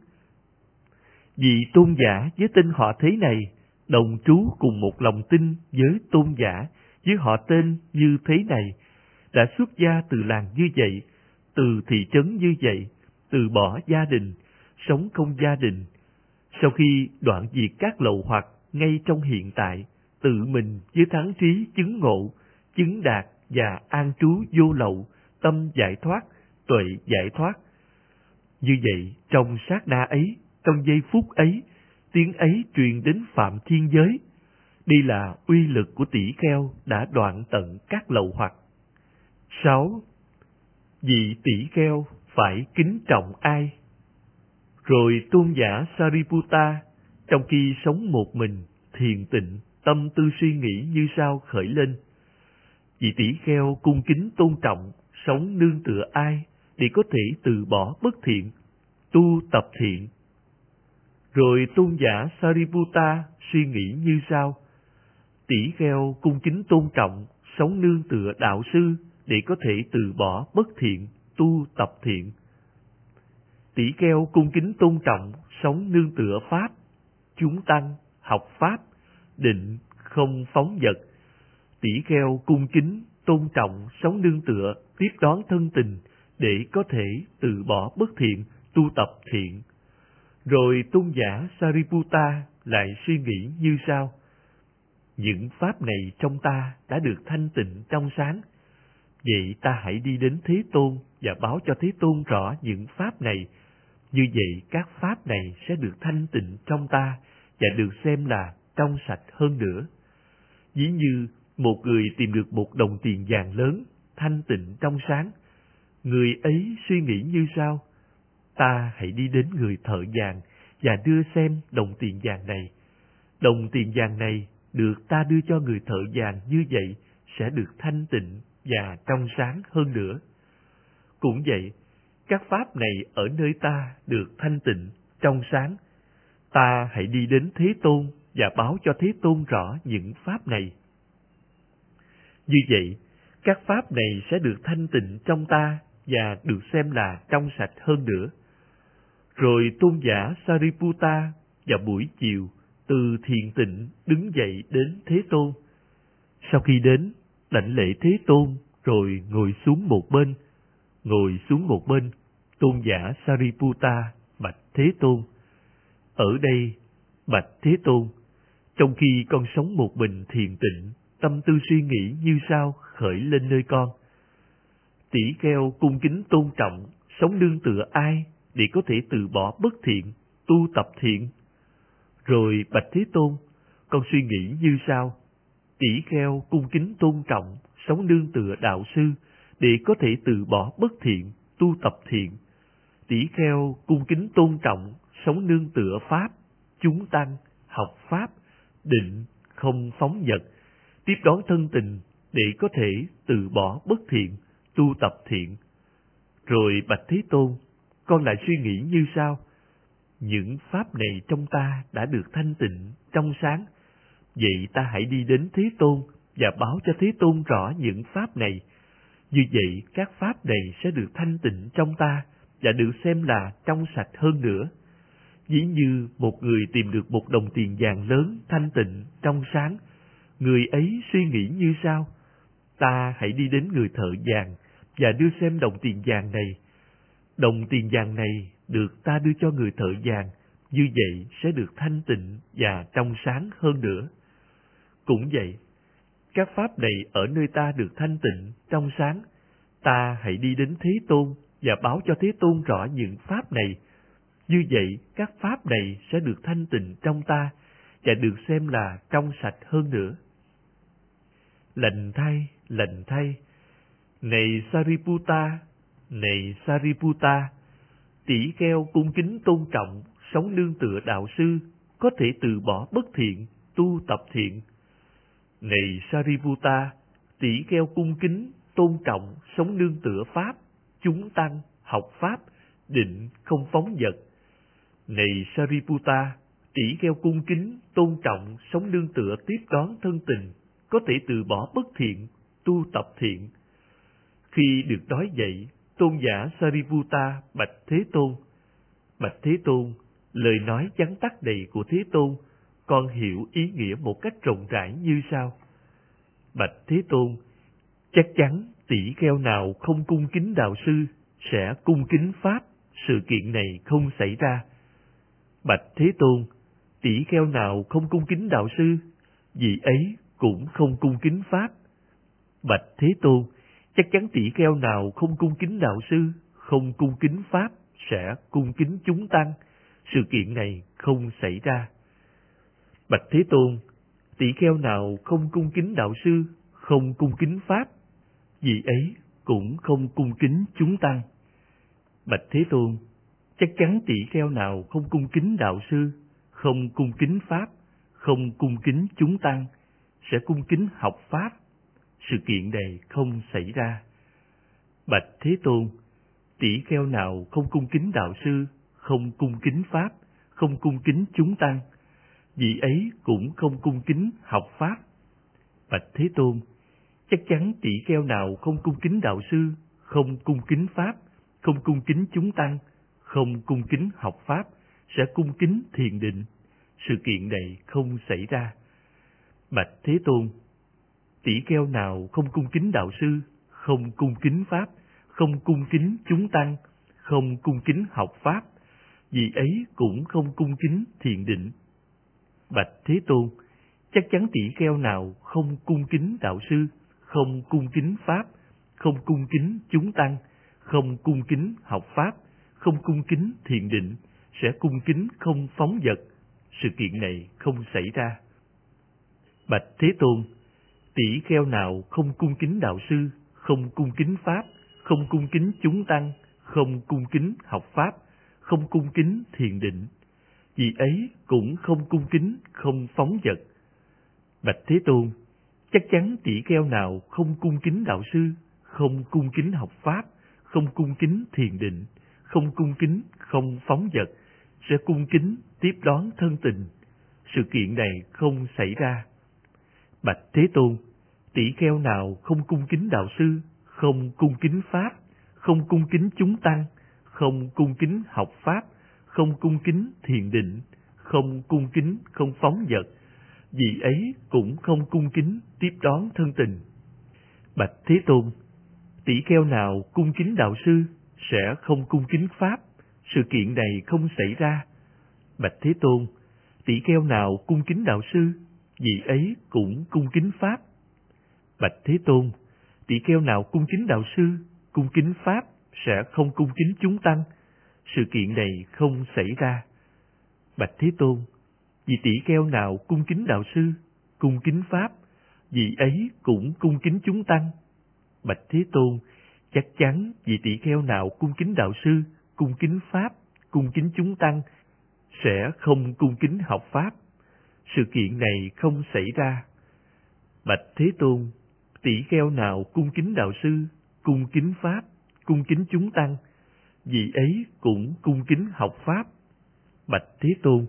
Vị tôn giả với tên họ thế này, đồng trú cùng một lòng tin với tôn giả với họ tên như thế này, đã xuất gia từ làng như vậy, từ thị trấn như vậy, từ bỏ gia đình, sống không gia đình. Sau khi đoạn diệt các lậu hoặc ngay trong hiện tại, tự mình với thắng trí chứng ngộ, chứng đạt và an trú vô lậu, tâm giải thoát, tuệ giải thoát. Như vậy, trong sát na ấy, trong giây phút ấy, tiếng ấy truyền đến phạm thiên giới. Đây là uy lực của tỷ kheo đã đoạn tận các lậu hoặc. 6. Vị tỷ kheo phải kính trọng ai? Rồi tôn giả Sariputta, trong khi sống một mình, thiền tịnh, tâm tư suy nghĩ như sao khởi lên. Vị tỷ kheo cung kính tôn trọng, sống nương tựa ai để có thể từ bỏ bất thiện, tu tập thiện. Rồi tôn giả Sariputta suy nghĩ như sau. Tỷ kheo cung kính tôn trọng, sống nương tựa đạo sư để có thể từ bỏ bất thiện, tu tập thiện. Tỷ kheo cung kính tôn trọng, sống nương tựa Pháp, chúng tăng, học Pháp, định, không phóng vật. Tỷ kheo cung kính, tôn trọng, sống nương tựa, tiếp đón thân tình, để có thể từ bỏ bất thiện, tu tập thiện. Rồi tôn giả Sariputta lại suy nghĩ như sau. Những pháp này trong ta đã được thanh tịnh trong sáng. Vậy ta hãy đi đến Thế Tôn và báo cho Thế Tôn rõ những pháp này. Như vậy các pháp này sẽ được thanh tịnh trong ta và được xem là trong sạch hơn nữa. dĩ như một người tìm được một đồng tiền vàng lớn, thanh tịnh trong sáng. Người ấy suy nghĩ như sau? Ta hãy đi đến người thợ vàng và đưa xem đồng tiền vàng này. Đồng tiền vàng này được ta đưa cho người thợ vàng như vậy sẽ được thanh tịnh và trong sáng hơn nữa. Cũng vậy, các pháp này ở nơi ta được thanh tịnh, trong sáng. Ta hãy đi đến Thế Tôn và báo cho Thế Tôn rõ những pháp này. Như vậy, các pháp này sẽ được thanh tịnh trong ta và được xem là trong sạch hơn nữa. Rồi tôn giả Sariputta vào buổi chiều từ thiền tịnh đứng dậy đến Thế Tôn. Sau khi đến, đảnh lễ Thế Tôn rồi ngồi xuống một bên. Ngồi xuống một bên, tôn giả Sariputta bạch Thế Tôn. Ở đây, bạch Thế Tôn, trong khi con sống một mình thiền tịnh, tâm tư suy nghĩ như sao khởi lên nơi con. Tỷ kheo cung kính tôn trọng, sống nương tựa ai để có thể từ bỏ bất thiện, tu tập thiện. Rồi Bạch Thế Tôn, con suy nghĩ như sao? Tỷ kheo cung kính tôn trọng, sống nương tựa đạo sư để có thể từ bỏ bất thiện, tu tập thiện. Tỷ kheo cung kính tôn trọng, sống nương tựa pháp, chúng tăng, học pháp, định, không phóng vật, tiếp đón thân tình để có thể từ bỏ bất thiện, tu tập thiện. Rồi Bạch Thế Tôn, con lại suy nghĩ như sau? Những pháp này trong ta đã được thanh tịnh, trong sáng. Vậy ta hãy đi đến Thế Tôn và báo cho Thế Tôn rõ những pháp này. Như vậy, các pháp này sẽ được thanh tịnh trong ta và được xem là trong sạch hơn nữa. Dĩ như một người tìm được một đồng tiền vàng lớn, thanh tịnh, trong sáng, người ấy suy nghĩ như sau? Ta hãy đi đến người thợ vàng và đưa xem đồng tiền vàng này. Đồng tiền vàng này được ta đưa cho người thợ vàng, như vậy sẽ được thanh tịnh và trong sáng hơn nữa. Cũng vậy, các pháp này ở nơi ta được thanh tịnh, trong sáng, ta hãy đi đến Thế Tôn và báo cho Thế Tôn rõ những pháp này. Như vậy, các pháp này sẽ được thanh tịnh trong ta và được xem là trong sạch hơn nữa lệnh thay, lệnh thay, này Sariputta, này Sariputta, tỷ kheo cung kính tôn trọng, sống nương tựa đạo sư, có thể từ bỏ bất thiện, tu tập thiện. Này Sariputta, tỷ kheo cung kính, tôn trọng, sống nương tựa Pháp, chúng tăng, học Pháp, định, không phóng vật. Này Sariputta, tỷ kheo cung kính, tôn trọng, sống nương tựa tiếp đón thân tình, có thể từ bỏ bất thiện, tu tập thiện. Khi được nói vậy, tôn giả Sariputta bạch Thế Tôn. Bạch Thế Tôn, lời nói chắn tắt đầy của Thế Tôn, con hiểu ý nghĩa một cách rộng rãi như sau. Bạch Thế Tôn, chắc chắn tỷ kheo nào không cung kính đạo sư sẽ cung kính Pháp, sự kiện này không xảy ra. Bạch Thế Tôn, tỷ kheo nào không cung kính đạo sư, vì ấy cũng không cung kính Pháp. Bạch Thế Tôn, chắc chắn tỷ kheo nào không cung kính đạo sư, không cung kính Pháp, sẽ cung kính chúng tăng. Sự kiện này không xảy ra. Bạch Thế Tôn, tỷ kheo nào không cung kính đạo sư, không cung kính Pháp, vị ấy cũng không cung kính chúng tăng. Bạch Thế Tôn, chắc chắn tỷ kheo nào không cung kính đạo sư, không cung kính Pháp, không cung kính chúng tăng, sẽ cung kính học Pháp. Sự kiện này không xảy ra. Bạch Thế Tôn, tỷ kheo nào không cung kính đạo sư, không cung kính Pháp, không cung kính chúng tăng, vị ấy cũng không cung kính học Pháp. Bạch Thế Tôn, chắc chắn tỷ kheo nào không cung kính đạo sư, không cung kính Pháp, không cung kính chúng tăng, không cung kính học Pháp, sẽ cung kính thiền định. Sự kiện này không xảy ra. Bạch Thế Tôn, tỷ kheo nào không cung kính đạo sư, không cung kính Pháp, không cung kính chúng tăng, không cung kính học Pháp, vì ấy cũng không cung kính thiền định. Bạch Thế Tôn, chắc chắn tỷ kheo nào không cung kính đạo sư, không cung kính Pháp, không cung kính chúng tăng, không cung kính học Pháp, không cung kính thiền định, sẽ cung kính không phóng vật. Sự kiện này không xảy ra. Bạch Thế Tôn, tỷ kheo nào không cung kính đạo sư, không cung kính Pháp, không cung kính chúng tăng, không cung kính học Pháp, không cung kính thiền định. vì ấy cũng không cung kính, không phóng vật. Bạch Thế Tôn, chắc chắn tỷ kheo nào không cung kính đạo sư, không cung kính học pháp, không cung kính thiền định, không cung kính, không phóng vật, sẽ cung kính tiếp đón thân tình. Sự kiện này không xảy ra. Bạch Thế Tôn, tỷ kheo nào không cung kính đạo sư, không cung kính pháp, không cung kính chúng tăng, không cung kính học pháp, không cung kính thiền định, không cung kính không phóng vật, vị ấy cũng không cung kính tiếp đón thân tình. Bạch Thế Tôn, tỷ kheo nào cung kính đạo sư sẽ không cung kính pháp, sự kiện này không xảy ra. Bạch Thế Tôn, tỷ kheo nào cung kính đạo sư, vị ấy cũng cung kính pháp. Bạch Thế Tôn, tỷ kheo nào cung kính đạo sư, cung kính pháp sẽ không cung kính chúng tăng. Sự kiện này không xảy ra. Bạch Thế Tôn, vì tỷ kheo nào cung kính đạo sư, cung kính pháp, vị ấy cũng cung kính chúng tăng. Bạch Thế Tôn, chắc chắn vị tỷ kheo nào cung kính đạo sư, cung kính pháp, cung kính chúng tăng, sẽ không cung kính học pháp. Sự kiện này không xảy ra. Bạch Thế Tôn, tỷ kheo nào cung kính đạo sư, cung kính pháp, cung kính chúng tăng, vị ấy cũng cung kính học pháp. Bạch Thế Tôn,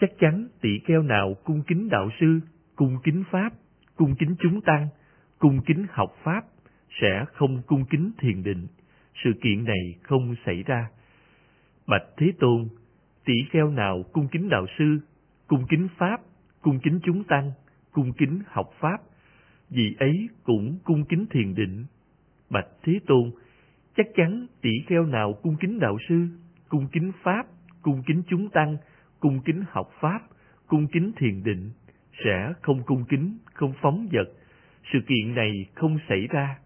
chắc chắn tỷ kheo nào cung kính đạo sư, cung kính pháp, cung kính chúng tăng, cung kính học pháp, sẽ không cung kính thiền định. Sự kiện này không xảy ra. Bạch Thế Tôn, tỷ kheo nào cung kính đạo sư, cung kính pháp, cung kính chúng tăng, cung kính học pháp, vì ấy cũng cung kính thiền định. Bạch Thế Tôn, chắc chắn tỷ kheo nào cung kính đạo sư, cung kính pháp, cung kính chúng tăng, cung kính học pháp, cung kính thiền định, sẽ không cung kính, không phóng vật. Sự kiện này không xảy ra.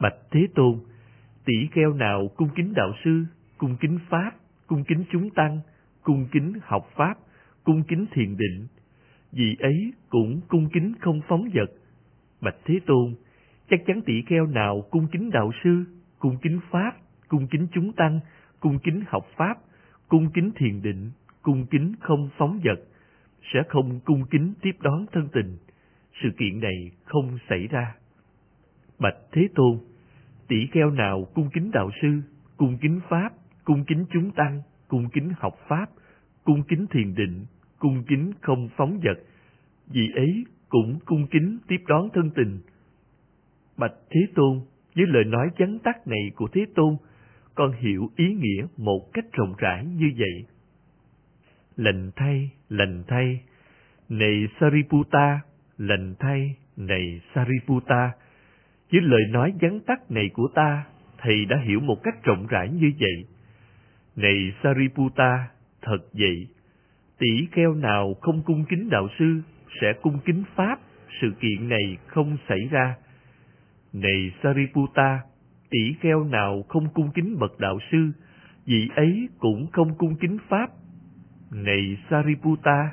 Bạch Thế Tôn, tỷ kheo nào cung kính đạo sư, cung kính pháp, cung kính chúng tăng, cung kính học pháp, cung kính thiền định, vị ấy cũng cung kính không phóng vật. Bạch Thế Tôn, chắc chắn tỷ kheo nào cung kính đạo sư, cung kính pháp, cung kính chúng tăng, cung kính học pháp, cung kính thiền định, cung kính không phóng vật, sẽ không cung kính tiếp đón thân tình. Sự kiện này không xảy ra. Bạch Thế Tôn, tỷ kheo nào cung kính đạo sư, cung kính pháp, cung kính chúng tăng, cung kính học pháp, cung kính thiền định, cung kính không phóng vật, vì ấy cũng cung kính tiếp đón thân tình. Bạch Thế Tôn, với lời nói chắn tắt này của Thế Tôn, con hiểu ý nghĩa một cách rộng rãi như vậy. Lành thay, lành thay, này Sariputta, lành thay, này Sariputta, với lời nói vắn tắt này của ta, thầy đã hiểu một cách rộng rãi như vậy. Này Sariputta, thật vậy, tỷ kheo nào không cung kính đạo sư sẽ cung kính pháp, sự kiện này không xảy ra. Này Sariputta, tỷ kheo nào không cung kính bậc đạo sư, vị ấy cũng không cung kính pháp. Này Sariputta,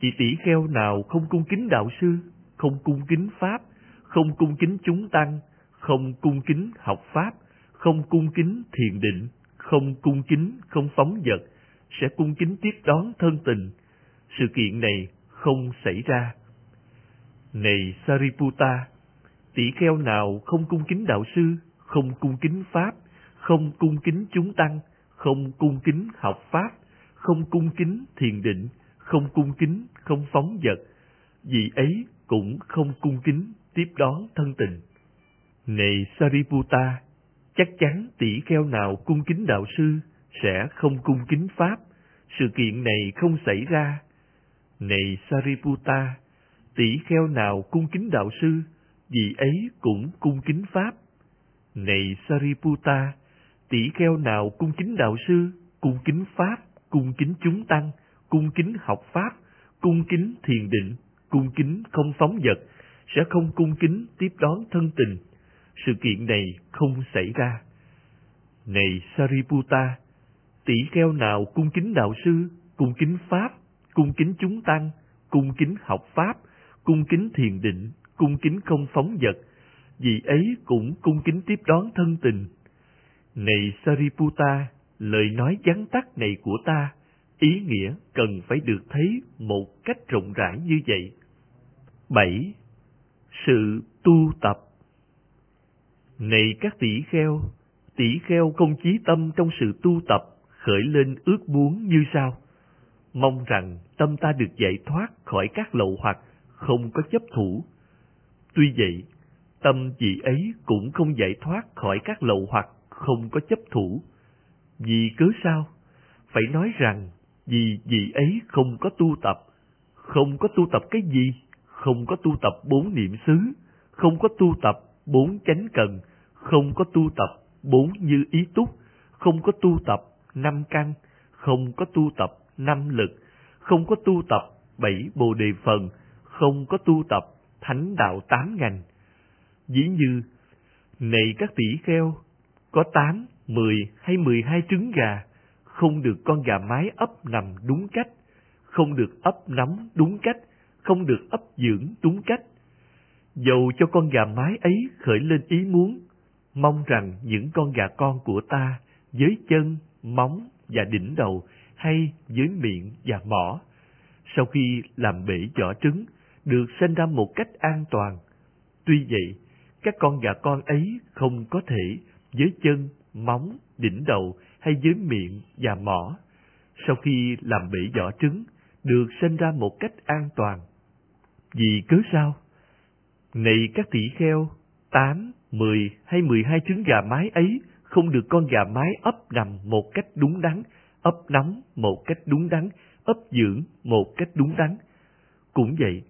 chỉ tỷ kheo nào không cung kính đạo sư, không cung kính pháp, không cung kính chúng tăng, không cung kính học pháp, không cung kính thiền định, không cung kính không phóng vật, sẽ cung kính tiếp đón thân tình. Sự kiện này không xảy ra. Này Sariputta, tỷ kheo nào không cung kính đạo sư, không cung kính pháp, không cung kính chúng tăng, không cung kính học pháp, không cung kính thiền định, không cung kính không phóng vật, vì ấy cũng không cung kính tiếp đón thân tình. Này Sariputta, chắc chắn tỷ kheo nào cung kính đạo sư sẽ không cung kính pháp, sự kiện này không xảy ra. Này Sariputta, tỷ kheo nào cung kính đạo sư, vị ấy cũng cung kính pháp. Này Sariputta, tỷ kheo nào cung kính đạo sư, cung kính pháp, cung kính chúng tăng, cung kính học pháp, cung kính thiền định, cung kính không phóng vật, sẽ không cung kính tiếp đón thân tình. Sự kiện này không xảy ra. Này Sariputta, tỷ kheo nào cung kính đạo sư, cung kính pháp, cung kính chúng tăng, cung kính học pháp, cung kính thiền định, cung kính không phóng vật, vì ấy cũng cung kính tiếp đón thân tình. Này Sariputta, lời nói gián tắt này của ta, ý nghĩa cần phải được thấy một cách rộng rãi như vậy. 7. Sự tu tập Này các tỷ kheo, tỷ kheo không chí tâm trong sự tu tập khởi lên ước muốn như sau. Mong rằng tâm ta được giải thoát khỏi các lậu hoặc không có chấp thủ. Tuy vậy, tâm chị ấy cũng không giải thoát khỏi các lậu hoặc không có chấp thủ. Vì cớ sao? Phải nói rằng vì vị ấy không có tu tập. Không có tu tập cái gì? Không có tu tập bốn niệm xứ, không có tu tập bốn chánh cần, không có tu tập bốn như ý túc, không có tu tập năm căn, không có tu tập năm lực, không có tu tập bảy bồ đề phần, không có tu tập thánh đạo tám ngành. Dĩ như, này các tỷ kheo, có tám, mười hay mười hai trứng gà, không được con gà mái ấp nằm đúng cách, không được ấp nắm đúng cách, không được ấp dưỡng đúng cách. Dầu cho con gà mái ấy khởi lên ý muốn, mong rằng những con gà con của ta với chân, móng và đỉnh đầu hay dưới miệng và mỏ, sau khi làm bể vỏ trứng, được sinh ra một cách an toàn. Tuy vậy, các con gà con ấy không có thể với chân, móng, đỉnh đầu hay dưới miệng và mỏ, sau khi làm bể vỏ trứng, được sinh ra một cách an toàn. Vì cớ sao? Này các tỷ kheo, tám, mười hay mười hai trứng gà mái ấy không được con gà mái ấp nằm một cách đúng đắn, ấp nóng một cách đúng đắn, ấp dưỡng một cách đúng đắn. Cũng vậy,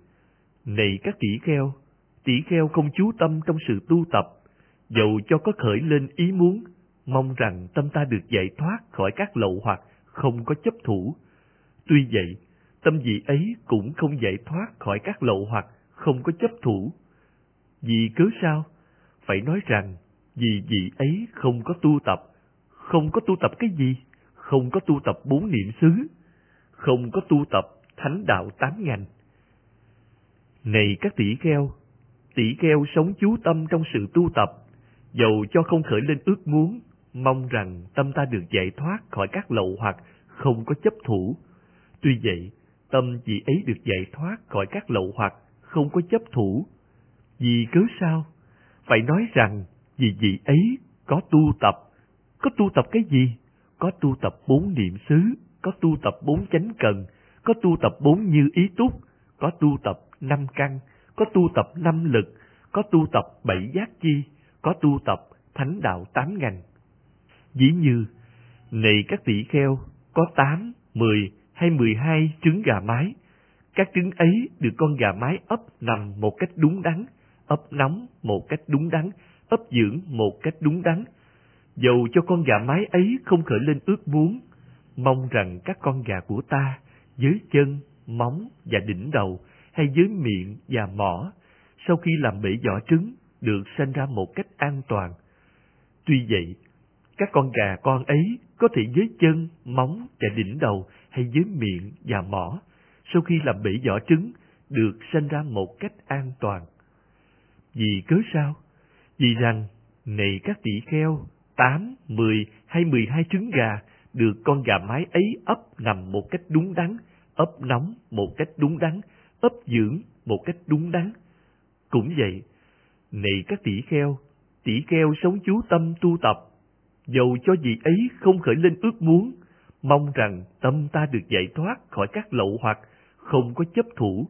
này các tỷ kheo, tỷ kheo không chú tâm trong sự tu tập, dầu cho có khởi lên ý muốn, mong rằng tâm ta được giải thoát khỏi các lậu hoặc không có chấp thủ. Tuy vậy, tâm vị ấy cũng không giải thoát khỏi các lậu hoặc không có chấp thủ. Vì cớ sao? Phải nói rằng, vì vị ấy không có tu tập. Không có tu tập cái gì? Không có tu tập bốn niệm xứ. Không có tu tập thánh đạo tám ngành. Này các tỷ kheo, tỷ kheo sống chú tâm trong sự tu tập, dầu cho không khởi lên ước muốn, mong rằng tâm ta được giải thoát khỏi các lậu hoặc không có chấp thủ. Tuy vậy, tâm vị ấy được giải thoát khỏi các lậu hoặc không có chấp thủ. Vì cớ sao? Phải nói rằng vì vị ấy có tu tập. Có tu tập cái gì? Có tu tập bốn niệm xứ, có tu tập bốn chánh cần, có tu tập bốn như ý túc, có tu tập năm căn, có tu tập năm lực, có tu tập bảy giác chi, có tu tập thánh đạo tám ngành. Dĩ như, này các tỷ kheo, có tám, mười hay mười hai trứng gà mái. Các trứng ấy được con gà mái ấp nằm một cách đúng đắn, ấp nóng một cách đúng đắn, ấp dưỡng một cách đúng đắn. Dầu cho con gà mái ấy không khởi lên ước muốn, mong rằng các con gà của ta dưới chân, móng và đỉnh đầu hay dưới miệng và mỏ, sau khi làm bể vỏ trứng, được sinh ra một cách an toàn. Tuy vậy, các con gà con ấy có thể dưới chân, móng và đỉnh đầu hay dưới miệng và mỏ, sau khi làm bể vỏ trứng, được sinh ra một cách an toàn. Vì cớ sao? Vì rằng, này các tỷ kheo, tám, mười hay mười hai trứng gà được con gà mái ấy ấp nằm một cách đúng đắn, ấp nóng một cách đúng đắn, ấp dưỡng một cách đúng đắn. Cũng vậy, này các tỷ kheo, tỷ kheo sống chú tâm tu tập, dầu cho gì ấy không khởi lên ước muốn, mong rằng tâm ta được giải thoát khỏi các lậu hoặc không có chấp thủ.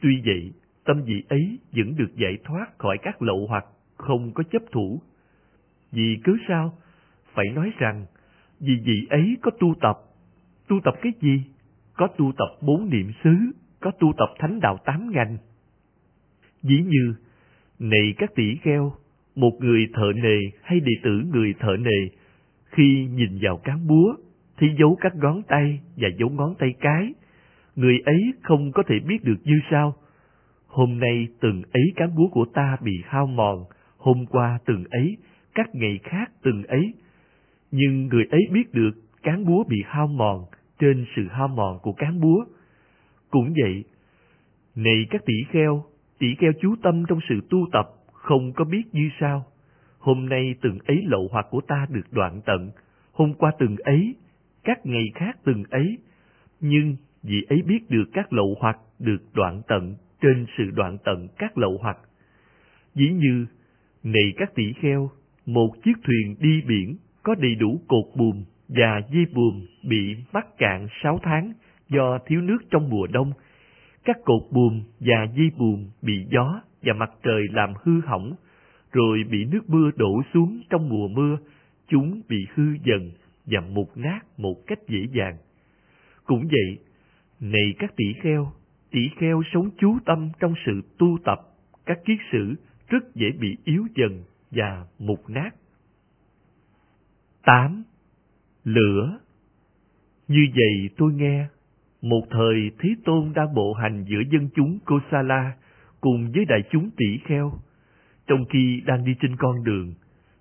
Tuy vậy, tâm vị ấy vẫn được giải thoát khỏi các lậu hoặc không có chấp thủ. Vì cứ sao? Phải nói rằng, vì vị ấy có tu tập. Tu tập cái gì? Có tu tập bốn niệm xứ, có tu tập thánh đạo tám ngành. Dĩ như, này các tỷ kheo, một người thợ nề hay đệ tử người thợ nề, khi nhìn vào cán búa, thì dấu các ngón tay và dấu ngón tay cái, người ấy không có thể biết được như sao. Hôm nay từng ấy cán búa của ta bị hao mòn, hôm qua từng ấy, các ngày khác từng ấy. Nhưng người ấy biết được cán búa bị hao mòn trên sự hao mòn của cán búa. Cũng vậy, này các tỷ kheo, tỷ kheo chú tâm trong sự tu tập, không có biết như sao. Hôm nay từng ấy lậu hoặc của ta được đoạn tận, hôm qua từng ấy, các ngày khác từng ấy, nhưng vì ấy biết được các lậu hoặc được đoạn tận trên sự đoạn tận các lậu hoặc. dĩ như, này các tỷ kheo, một chiếc thuyền đi biển có đầy đủ cột buồm và dây buồm bị mắc cạn sáu tháng do thiếu nước trong mùa đông. Các cột buồm và dây buồm bị gió và mặt trời làm hư hỏng, rồi bị nước mưa đổ xuống trong mùa mưa, chúng bị hư dần và mục nát một cách dễ dàng. Cũng vậy, này các tỷ kheo, tỷ kheo sống chú tâm trong sự tu tập, các kiết sử rất dễ bị yếu dần và mục nát. 8. Lửa Như vậy tôi nghe, một thời Thế Tôn đang bộ hành giữa dân chúng Kosala cùng với đại chúng tỷ kheo. Trong khi đang đi trên con đường,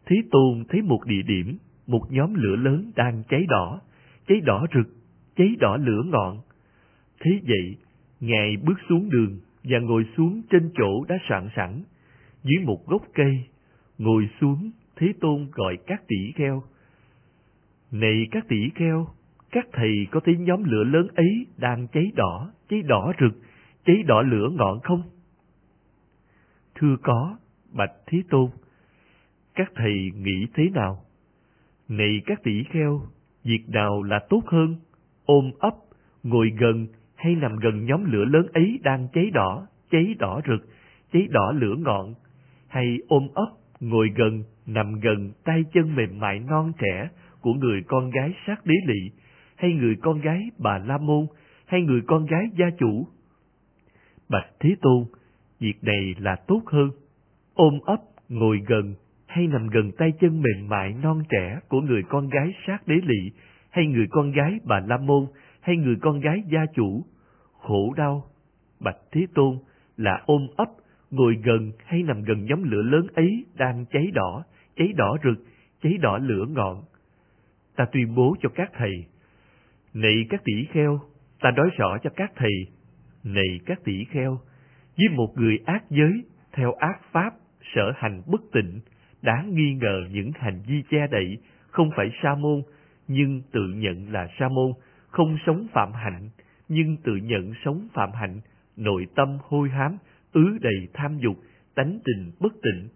Thế Tôn thấy một địa điểm, một nhóm lửa lớn đang cháy đỏ, cháy đỏ rực, cháy đỏ lửa ngọn. Thế vậy, Ngài bước xuống đường và ngồi xuống trên chỗ đã soạn sẵn, dưới một gốc cây, ngồi xuống, Thế Tôn gọi các tỷ kheo. Này các tỷ kheo, các thầy có thấy nhóm lửa lớn ấy đang cháy đỏ, cháy đỏ rực, cháy đỏ lửa ngọn không? Thưa có, bạch Thế Tôn. Các thầy nghĩ thế nào? Này các tỷ kheo, việc nào là tốt hơn? Ôm ấp, ngồi gần hay nằm gần nhóm lửa lớn ấy đang cháy đỏ, cháy đỏ rực, cháy đỏ lửa ngọn? Hay ôm ấp, ngồi gần, nằm gần tay chân mềm mại non trẻ của người con gái sát đế lị, hay người con gái bà La Môn, hay người con gái gia chủ? Bạch Thế Tôn, việc này là tốt hơn. Ôm ấp, ngồi gần, hay nằm gần tay chân mềm mại non trẻ của người con gái sát đế lị, hay người con gái bà La Môn, hay người con gái gia chủ, khổ đau. Bạch Thế Tôn là ôm ấp, ngồi gần hay nằm gần nhóm lửa lớn ấy đang cháy đỏ, cháy đỏ rực, cháy đỏ lửa ngọn. Ta tuyên bố cho các thầy, này các tỷ kheo, ta nói rõ cho các thầy, này các tỷ kheo, với một người ác giới, theo ác pháp, sở hành bất tịnh, đáng nghi ngờ những hành vi che đậy, không phải sa môn, nhưng tự nhận là sa môn, không sống phạm hạnh, nhưng tự nhận sống phạm hạnh, nội tâm hôi hám, ứ đầy tham dục, tánh tình bất tịnh.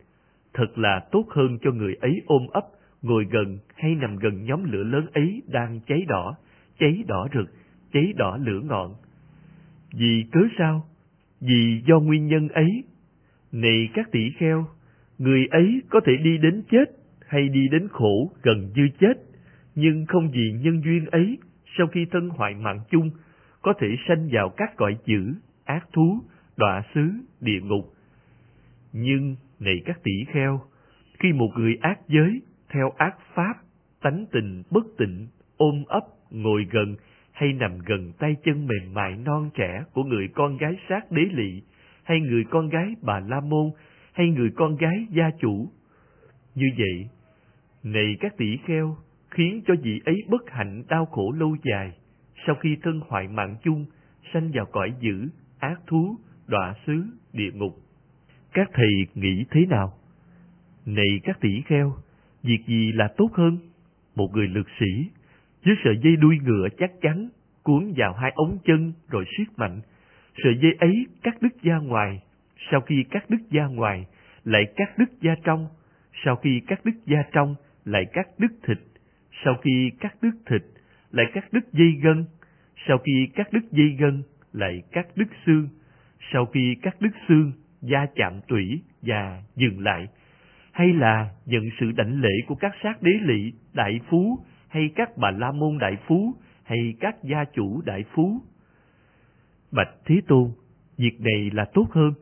Thật là tốt hơn cho người ấy ôm ấp, ngồi gần hay nằm gần nhóm lửa lớn ấy đang cháy đỏ, cháy đỏ rực, cháy đỏ lửa ngọn. Vì cớ sao? Vì do nguyên nhân ấy. Này các tỷ kheo, người ấy có thể đi đến chết hay đi đến khổ gần như chết, nhưng không vì nhân duyên ấy, sau khi thân hoại mạng chung, có thể sanh vào các cõi dữ, ác thú, đọa xứ, địa ngục. Nhưng, này các tỷ kheo, khi một người ác giới, theo ác pháp, tánh tình bất tịnh, ôm ấp, ngồi gần hay nằm gần tay chân mềm mại non trẻ của người con gái sát đế lị, hay người con gái bà La Môn, hay người con gái gia chủ. Như vậy, này các tỷ kheo, khiến cho vị ấy bất hạnh đau khổ lâu dài, sau khi thân hoại mạng chung, sanh vào cõi dữ, ác thú, đọa xứ, địa ngục. Các thầy nghĩ thế nào? Này các tỷ kheo, việc gì là tốt hơn? Một người lực sĩ, với sợi dây đuôi ngựa chắc chắn, cuốn vào hai ống chân rồi siết mạnh. Sợi dây ấy cắt đứt da ngoài, sau khi cắt đứt da ngoài, lại cắt đứt da trong, sau khi cắt đứt da trong, lại cắt đứt thịt, sau khi cắt đứt thịt, lại cắt đứt dây gân, sau khi cắt đứt dây gân, lại cắt đứt xương, sau khi các đứt xương, da chạm tủy và dừng lại, hay là nhận sự đảnh lễ của các sát đế lỵ, đại phú, hay các bà la môn đại phú, hay các gia chủ đại phú. Bạch Thế Tôn, việc này là tốt hơn,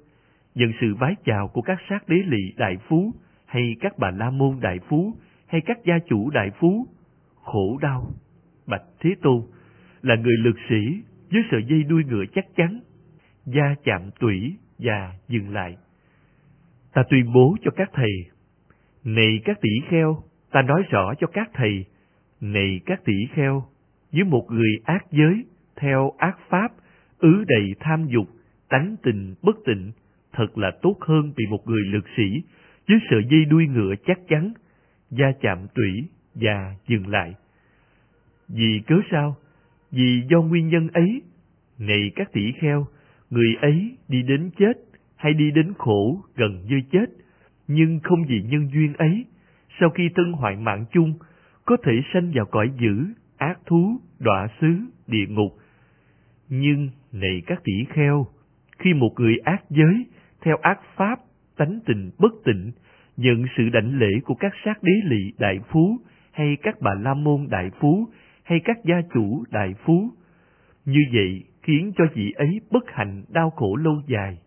nhận sự vái chào của các sát đế lỵ đại phú, hay các bà la môn đại phú, hay các gia chủ đại phú, khổ đau. Bạch Thế Tôn, là người lực sĩ với sợi dây đuôi ngựa chắc chắn, da chạm tủy và dừng lại. Ta tuyên bố cho các thầy, này các tỷ kheo, ta nói rõ cho các thầy, này các tỷ kheo, với một người ác giới, theo ác pháp, ứ đầy tham dục, tánh tình bất tịnh, thật là tốt hơn bị một người lực sĩ với sợi dây đuôi ngựa chắc chắn, da chạm tủy và dừng lại. Vì cớ sao? Vì do nguyên nhân ấy, này các tỷ kheo, người ấy đi đến chết hay đi đến khổ gần như chết, nhưng không vì nhân duyên ấy, sau khi thân hoại mạng chung, có thể sanh vào cõi dữ, ác thú, đọa xứ, địa ngục. Nhưng, này các tỷ kheo, khi một người ác giới, theo ác pháp, tánh tình bất tịnh, nhận sự đảnh lễ của các sát đế lị đại phú, hay các bà la môn đại phú, hay các gia chủ đại phú. Như vậy khiến cho vị ấy bất hạnh đau khổ lâu dài.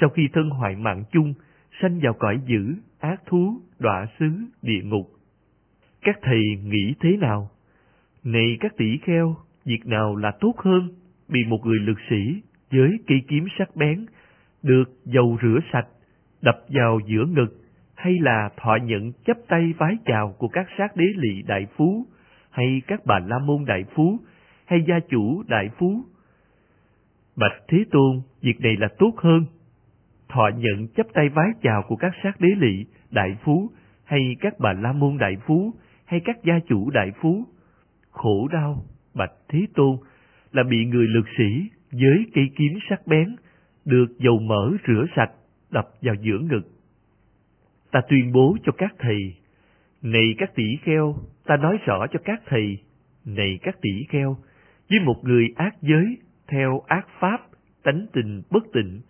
Sau khi thân hoại mạng chung, sanh vào cõi dữ, ác thú, đọa xứ, địa ngục. Các thầy nghĩ thế nào? Này các tỷ kheo, việc nào là tốt hơn? Bị một người lực sĩ với cây kiếm sắc bén, được dầu rửa sạch, đập vào giữa ngực, hay là thọ nhận chấp tay vái chào của các sát đế lị đại phú, hay các bà la môn đại phú, hay gia chủ đại phú. Bạch Thế Tôn, việc này là tốt hơn. Thọ nhận chấp tay vái chào của các sát đế lị, đại phú, hay các bà la môn đại phú, hay các gia chủ đại phú. Khổ đau, Bạch Thế Tôn, là bị người lực sĩ với cây kiếm sắc bén, được dầu mỡ rửa sạch, đập vào giữa ngực. Ta tuyên bố cho các thầy, này các tỷ kheo, ta nói rõ cho các thầy, này các tỷ kheo, với một người ác giới, theo ác pháp, tánh tình bất tịnh,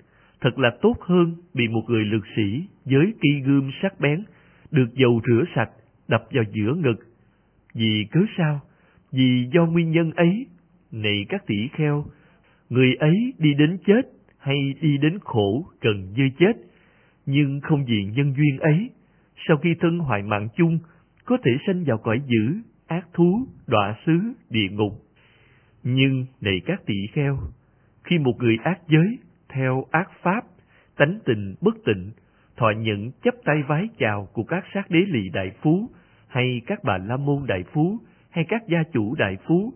thật là tốt hơn bị một người lực sĩ với kỳ gươm sắc bén, được dầu rửa sạch, đập vào giữa ngực. Vì cớ sao? Vì do nguyên nhân ấy, này các tỷ kheo, người ấy đi đến chết hay đi đến khổ gần như chết, nhưng không vì nhân duyên ấy, sau khi thân hoại mạng chung, có thể sanh vào cõi dữ, ác thú, đọa xứ, địa ngục. Nhưng, này các tỷ kheo, khi một người ác giới, theo ác pháp, tánh tình bất tịnh, thọ nhận chấp tay vái chào của các sát đế lì đại phú, hay các bà la môn đại phú, hay các gia chủ đại phú.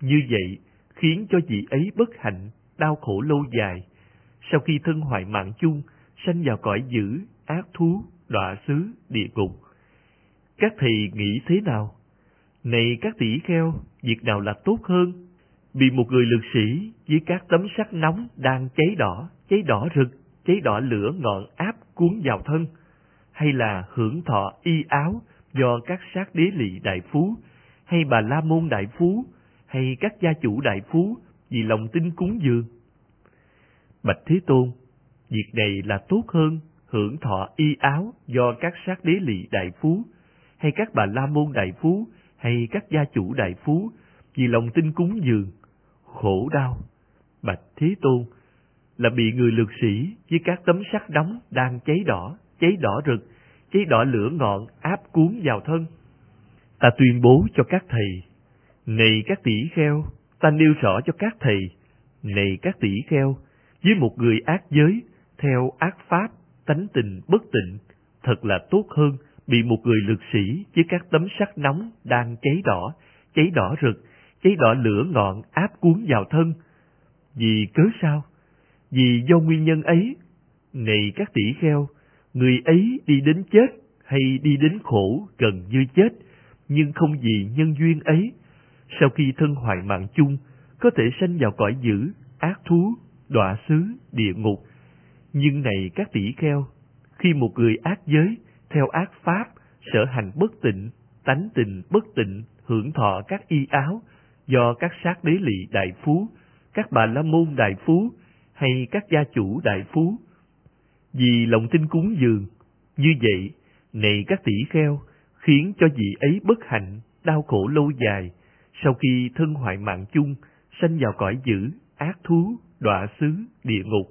Như vậy, khiến cho vị ấy bất hạnh, đau khổ lâu dài. Sau khi thân hoại mạng chung, sanh vào cõi dữ, ác thú, đọa xứ, địa ngục. Các thầy nghĩ thế nào? Này các tỷ kheo, việc nào là tốt hơn? Bị một người lực sĩ với các tấm sắt nóng đang cháy đỏ, cháy đỏ rực, cháy đỏ lửa ngọn áp cuốn vào thân, hay là hưởng thọ y áo do các sát đế lị đại phú, hay bà la môn đại phú, hay các gia chủ đại phú vì lòng tin cúng dường. Bạch Thế Tôn, việc này là tốt hơn hưởng thọ y áo do các sát đế lị đại phú, hay các bà la môn đại phú, hay các gia chủ đại phú, vì lòng tin cúng dường, khổ đau. Bạch thí Tôn là bị người lực sĩ với các tấm sắt nóng đang cháy đỏ, cháy đỏ rực, cháy đỏ lửa ngọn áp cuốn vào thân. Ta tuyên bố cho các thầy, này các tỷ kheo, ta nêu rõ cho các thầy, này các tỷ kheo, với một người ác giới, theo ác pháp, tánh tình bất tịnh, thật là tốt hơn bị một người lực sĩ với các tấm sắt nóng đang cháy đỏ, cháy đỏ rực, cháy đỏ lửa ngọn áp cuốn vào thân. Vì cớ sao? Vì do nguyên nhân ấy, này các tỷ kheo, người ấy đi đến chết hay đi đến khổ gần như chết, nhưng không vì nhân duyên ấy, sau khi thân hoại mạng chung, có thể sanh vào cõi dữ, ác thú, đọa xứ, địa ngục. Nhưng này các tỷ kheo, khi một người ác giới, theo ác pháp, sở hành bất tịnh, tánh tình bất tịnh, hưởng thọ các y áo, do các sát đế lị đại phú, các bà la môn đại phú, hay các gia chủ đại phú. Vì lòng tin cúng dường, như vậy, này các tỷ kheo, khiến cho vị ấy bất hạnh, đau khổ lâu dài, sau khi thân hoại mạng chung, sanh vào cõi dữ, ác thú, đọa xứ, địa ngục.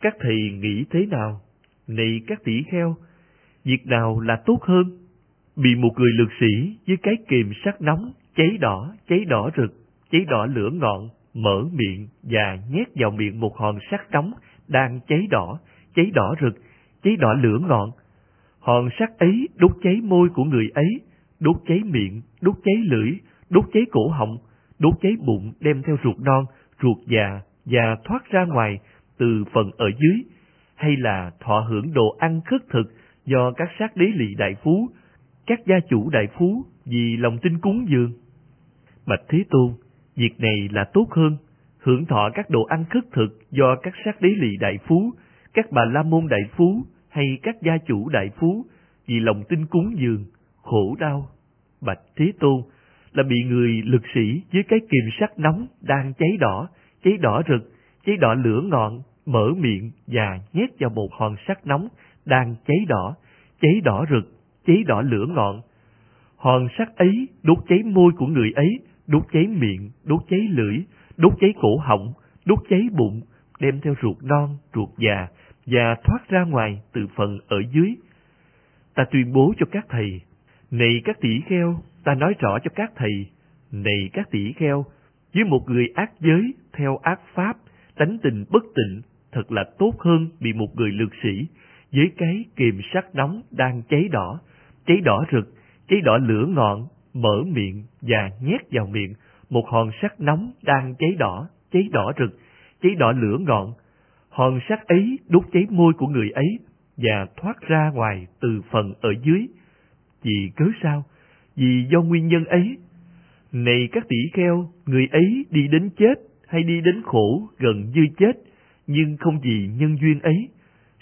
Các thầy nghĩ thế nào? Này các tỷ kheo, việc nào là tốt hơn? Bị một người lực sĩ với cái kìm sắt nóng, cháy đỏ, cháy đỏ rực, cháy đỏ lửa ngọn, mở miệng và nhét vào miệng một hòn sắt nóng đang cháy đỏ, cháy đỏ rực, cháy đỏ lửa ngọn. Hòn sắt ấy đốt cháy môi của người ấy, đốt cháy miệng, đốt cháy lưỡi, đốt cháy cổ họng, đốt cháy bụng đem theo ruột non, ruột già và thoát ra ngoài từ phần ở dưới, hay là thọ hưởng đồ ăn khất thực do các sát đế lì đại phú, các gia chủ đại phú vì lòng tin cúng dường. Bạch Thế Tôn, việc này là tốt hơn, hưởng thọ các đồ ăn khất thực do các sát đế lì đại phú, các bà la môn đại phú hay các gia chủ đại phú vì lòng tin cúng dường, khổ đau. Bạch Thế Tôn là bị người lực sĩ dưới cái kìm sắt nóng đang cháy đỏ, cháy đỏ rực, cháy đỏ lửa ngọn, mở miệng và nhét vào một hòn sắt nóng đang cháy đỏ, cháy đỏ rực, cháy đỏ lửa ngọn. Hòn sắt ấy đốt cháy môi của người ấy, đốt cháy miệng, đốt cháy lưỡi, đốt cháy cổ họng, đốt cháy bụng, đem theo ruột non, ruột già và thoát ra ngoài từ phần ở dưới. Ta tuyên bố cho các thầy, này các tỷ kheo, ta nói rõ cho các thầy, này các tỷ kheo, với một người ác giới theo ác pháp, tánh tình bất tịnh, thật là tốt hơn bị một người lược sĩ với cái kìm sắt nóng đang cháy đỏ, cháy đỏ rực, cháy đỏ lửa ngọn, mở miệng và nhét vào miệng một hòn sắt nóng đang cháy đỏ, cháy đỏ rực, cháy đỏ lửa ngọn. Hòn sắt ấy đốt cháy môi của người ấy và thoát ra ngoài từ phần ở dưới. Vì cớ sao? Vì do nguyên nhân ấy. Này các tỷ kheo, người ấy đi đến chết hay đi đến khổ gần như chết, nhưng không vì nhân duyên ấy.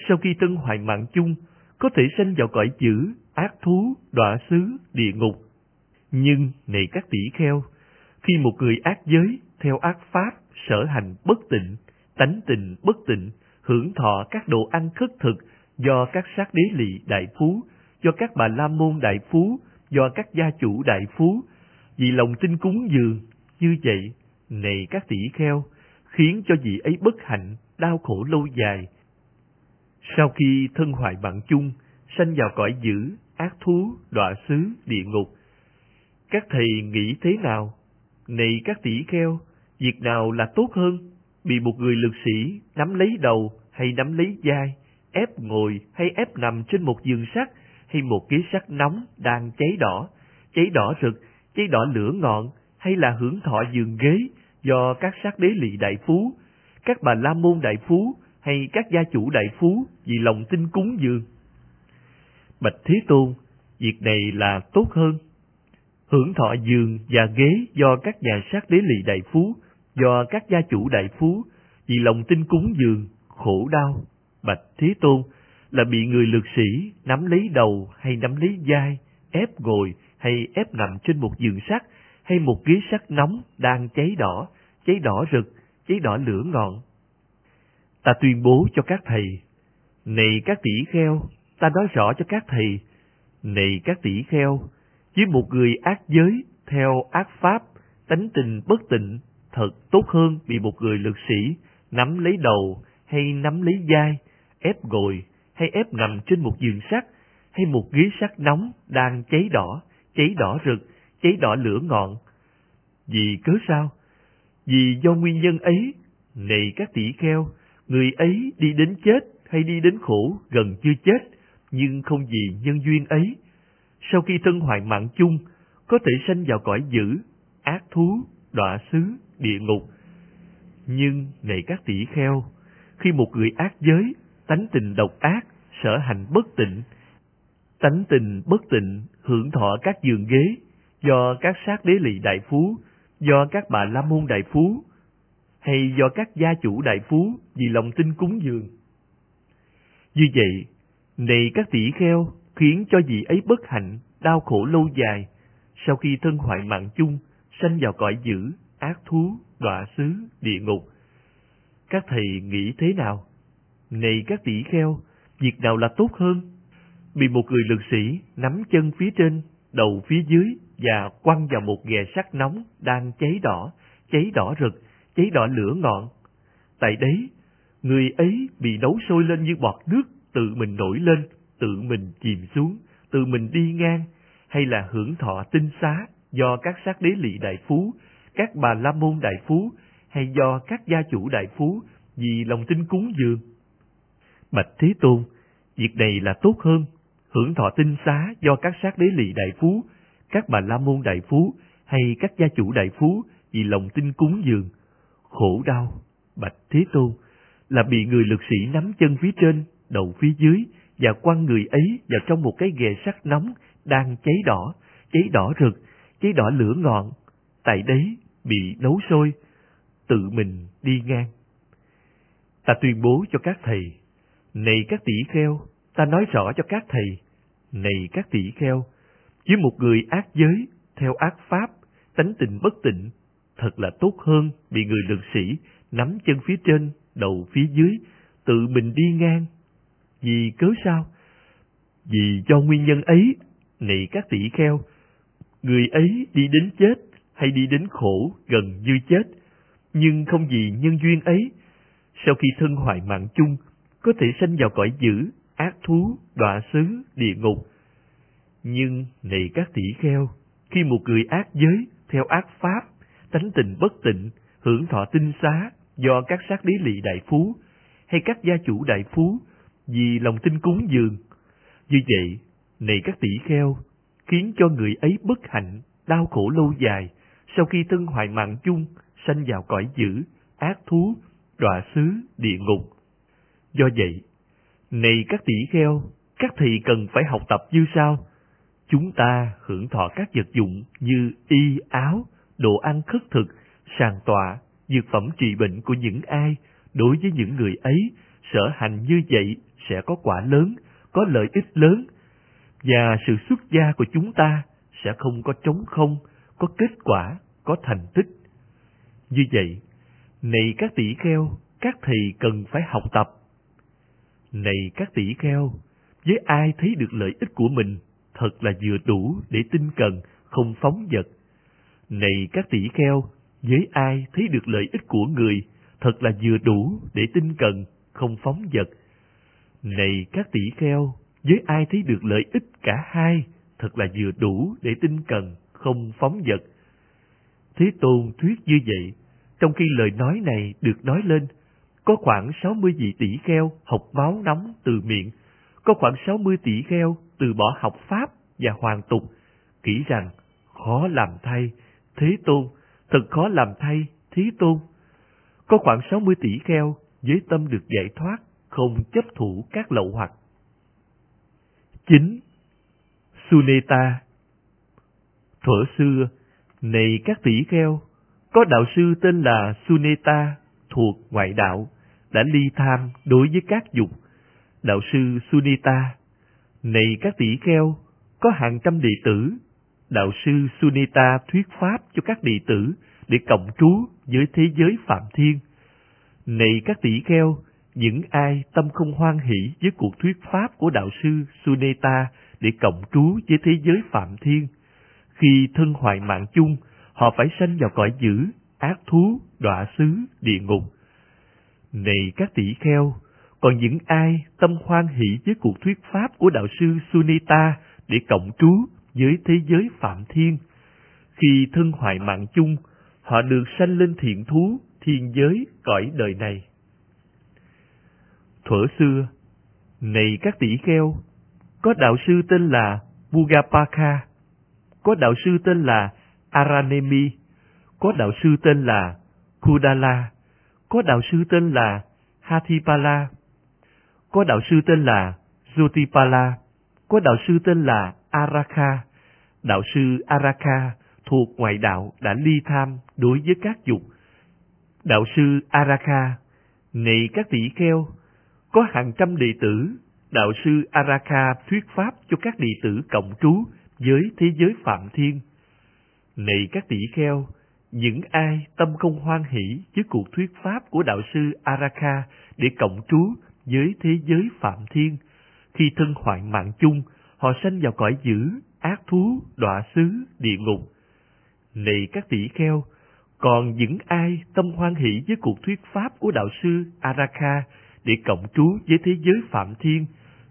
Sau khi tân hoại mạng chung, có thể sanh vào cõi dữ, ác thú, đọa xứ, địa ngục. Nhưng, này các tỷ kheo, khi một người ác giới, theo ác pháp, sở hành bất tịnh, tánh tình bất tịnh, hưởng thọ các đồ ăn khất thực do các sát đế lị đại phú, do các bà la môn đại phú, do các gia chủ đại phú, vì lòng tin cúng dường, như vậy, này các tỷ kheo, khiến cho vị ấy bất hạnh, đau khổ lâu dài. Sau khi thân hoại bạn chung, sanh vào cõi dữ, ác thú, đọa xứ, địa ngục, các thầy nghĩ thế nào? Này các tỷ kheo, việc nào là tốt hơn? Bị một người lực sĩ nắm lấy đầu hay nắm lấy vai, ép ngồi hay ép nằm trên một giường sắt hay một ghế sắt nóng đang cháy đỏ, cháy đỏ rực, cháy đỏ lửa ngọn hay là hưởng thọ giường ghế do các sát đế lị đại phú, các bà la môn đại phú hay các gia chủ đại phú vì lòng tin cúng dường. Bạch Thế Tôn, việc này là tốt hơn hưởng thọ giường và ghế do các nhà sát đế lì đại phú, do các gia chủ đại phú, vì lòng tin cúng dường, khổ đau, bạch thế tôn, là bị người lực sĩ nắm lấy đầu hay nắm lấy vai, ép ngồi hay ép nằm trên một giường sắt hay một ghế sắt nóng đang cháy đỏ, cháy đỏ rực, cháy đỏ lửa ngọn. Ta tuyên bố cho các thầy, này các tỷ kheo, ta nói rõ cho các thầy, này các tỷ kheo, với một người ác giới theo ác pháp, tánh tình bất tịnh, thật tốt hơn bị một người lực sĩ nắm lấy đầu hay nắm lấy vai, ép gồi hay ép nằm trên một giường sắt hay một ghế sắt nóng đang cháy đỏ, cháy đỏ rực, cháy đỏ lửa ngọn. Vì cớ sao? Vì do nguyên nhân ấy, này các tỷ kheo, người ấy đi đến chết hay đi đến khổ gần chưa chết, nhưng không vì nhân duyên ấy, sau khi thân hoại mạng chung, có thể sanh vào cõi dữ, ác thú, đọa xứ, địa ngục. Nhưng, này các tỷ kheo, khi một người ác giới, tánh tình độc ác, sở hành bất tịnh, tánh tình bất tịnh hưởng thọ các giường ghế do các sát đế lì đại phú, do các bà la môn đại phú, hay do các gia chủ đại phú vì lòng tin cúng dường. Như vậy, này các tỷ kheo, khiến cho vị ấy bất hạnh, đau khổ lâu dài, sau khi thân hoại mạng chung, sanh vào cõi dữ, ác thú, đọa xứ, địa ngục. Các thầy nghĩ thế nào? Này các tỷ kheo, việc nào là tốt hơn? Bị một người lực sĩ nắm chân phía trên, đầu phía dưới và quăng vào một ghè sắt nóng đang cháy đỏ, cháy đỏ rực, cháy đỏ lửa ngọn. Tại đấy, người ấy bị nấu sôi lên như bọt nước tự mình nổi lên tự mình chìm xuống, tự mình đi ngang, hay là hưởng thọ tinh xá do các sát đế lị đại phú, các bà la môn đại phú, hay do các gia chủ đại phú vì lòng tin cúng dường. Bạch Thế Tôn, việc này là tốt hơn, hưởng thọ tinh xá do các sát đế lị đại phú, các bà la môn đại phú, hay các gia chủ đại phú vì lòng tin cúng dường. Khổ đau, Bạch Thế Tôn, là bị người lực sĩ nắm chân phía trên, đầu phía dưới, và quăng người ấy vào trong một cái ghề sắt nóng đang cháy đỏ, cháy đỏ rực, cháy đỏ lửa ngọn. Tại đấy, bị nấu sôi, tự mình đi ngang. Ta tuyên bố cho các thầy, này các tỷ kheo, ta nói rõ cho các thầy, này các tỷ kheo, với một người ác giới, theo ác pháp, tánh tình bất tịnh, thật là tốt hơn bị người lực sĩ nắm chân phía trên, đầu phía dưới, tự mình đi ngang. Vì cớ sao? Vì do nguyên nhân ấy, này các tỷ kheo, người ấy đi đến chết hay đi đến khổ gần như chết, nhưng không vì nhân duyên ấy, sau khi thân hoại mạng chung, có thể sanh vào cõi dữ, ác thú, đọa xứ, địa ngục. Nhưng này các tỷ kheo, khi một người ác giới theo ác pháp, tánh tình bất tịnh, hưởng thọ tinh xá do các sát đế lị đại phú hay các gia chủ đại phú vì lòng tin cúng dường. Như vậy, này các tỷ kheo, khiến cho người ấy bất hạnh, đau khổ lâu dài, sau khi thân hoại mạng chung, sanh vào cõi dữ, ác thú, đọa xứ, địa ngục. Do vậy, này các tỷ kheo, các thầy cần phải học tập như sau. Chúng ta hưởng thọ các vật dụng như y, áo, đồ ăn khất thực, sàn tọa, dược phẩm trị bệnh của những ai, đối với những người ấy, sở hành như vậy sẽ có quả lớn, có lợi ích lớn, và sự xuất gia của chúng ta sẽ không có trống không, có kết quả, có thành tích. Như vậy, này các tỷ kheo, các thầy cần phải học tập. Này các tỷ kheo, với ai thấy được lợi ích của mình, thật là vừa đủ để tinh cần, không phóng vật. Này các tỷ kheo, với ai thấy được lợi ích của người, thật là vừa đủ để tinh cần, không phóng vật. Này các tỷ kheo, với ai thấy được lợi ích cả hai, thật là vừa đủ để tinh cần, không phóng vật. Thế Tôn thuyết như vậy, trong khi lời nói này được nói lên, có khoảng 60 vị tỷ kheo học máu nóng từ miệng, có khoảng 60 tỷ kheo từ bỏ học pháp và hoàn tục, kỹ rằng khó làm thay, Thế Tôn, thật khó làm thay, Thế Tôn. Có khoảng 60 tỷ kheo với tâm được giải thoát, không chấp thủ các lậu hoặc. 9. Suneta Thuở xưa, này các tỷ kheo, có đạo sư tên là Suneta thuộc ngoại đạo, đã ly tham đối với các dục. Đạo sư Sunita, này các tỷ kheo, có hàng trăm đệ tử, đạo sư Sunita thuyết pháp cho các đệ tử để cộng trú với thế giới phạm thiên. Này các tỷ kheo, những ai tâm không hoan hỷ với cuộc thuyết pháp của đạo sư Suneta để cộng trú với thế giới phạm thiên, khi thân hoại mạng chung, họ phải sanh vào cõi dữ, ác thú, đọa xứ, địa ngục. Này các tỷ kheo, còn những ai tâm hoan hỷ với cuộc thuyết pháp của đạo sư Sunita để cộng trú với thế giới phạm thiên, khi thân hoại mạng chung, họ được sanh lên thiện thú, thiên giới, cõi đời này. Thuở xưa, này các tỷ kheo, có đạo sư tên là Bugapaka, có đạo sư tên là Aranemi, có đạo sư tên là Kudala, có đạo sư tên là Hathipala, có đạo sư tên là Jotipala, có đạo sư tên là Araka. Đạo sư Araka thuộc ngoại đạo đã ly tham đối với các dục. Đạo sư Araka, này các tỷ kheo, có hàng trăm đệ tử, đạo sư Araka thuyết pháp cho các đệ tử cộng trú với thế giới phạm thiên. Này các tỷ kheo, những ai tâm không hoan hỷ với cuộc thuyết pháp của đạo sư Araka để cộng trú với thế giới phạm thiên, khi thân hoại mạng chung, họ sanh vào cõi dữ, ác thú, đọa xứ, địa ngục. Này các tỷ kheo, còn những ai tâm hoan hỷ với cuộc thuyết pháp của đạo sư Araka để cộng trú với thế giới phạm thiên,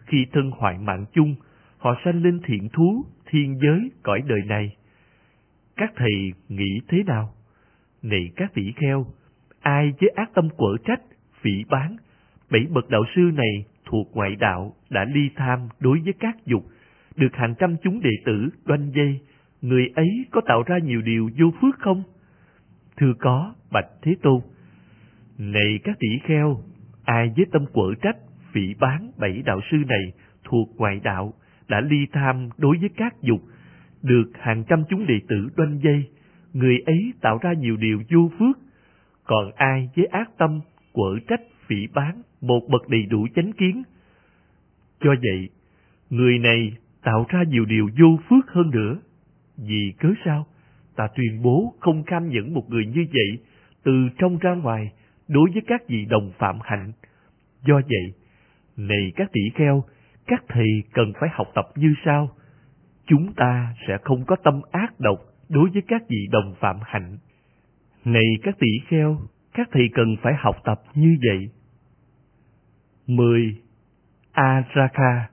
khi thân hoại mạng chung, họ sanh lên thiện thú, thiên giới, cõi đời này. Các thầy nghĩ thế nào? Này các tỷ kheo, ai với ác tâm quở trách, phỉ bán, bảy bậc đạo sư này thuộc ngoại đạo đã ly tham đối với các dục, được hàng trăm chúng đệ tử đoanh dây, người ấy có tạo ra nhiều điều vô phước không? Thưa có, bạch Thế Tôn. Này các tỷ kheo, ai với tâm quở trách, phỉ bán bảy đạo sư này thuộc ngoại đạo đã ly tham đối với các dục, được hàng trăm chúng đệ tử đoanh dây, người ấy tạo ra nhiều điều vô phước, còn ai với ác tâm, quở trách, phỉ bán, một bậc đầy đủ chánh kiến. Cho vậy, người này tạo ra nhiều điều vô phước hơn nữa. Vì cớ sao? Ta tuyên bố không cam nhẫn một người như vậy, từ trong ra ngoài, đối với các vị đồng phạm hạnh. Do vậy, này các tỷ kheo, các thầy cần phải học tập như sau. Chúng ta sẽ không có tâm ác độc đối với các vị đồng phạm hạnh. Này các tỷ kheo, các thầy cần phải học tập như vậy. 10. Araka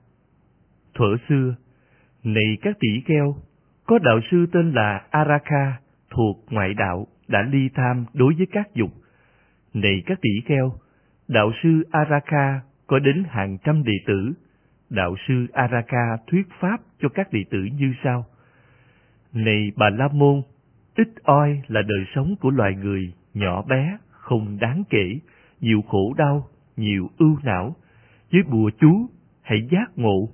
Thuở xưa, này các tỷ kheo, có đạo sư tên là Araka thuộc ngoại đạo đã ly tham đối với các dục. Này các tỷ kheo, đạo sư Araka có đến hàng trăm đệ tử. Đạo sư Araka thuyết pháp cho các đệ tử như sau. Này bà La Môn, ít oi là đời sống của loài người, nhỏ bé, không đáng kể, nhiều khổ đau, nhiều ưu não. Với bùa chú, hãy giác ngộ,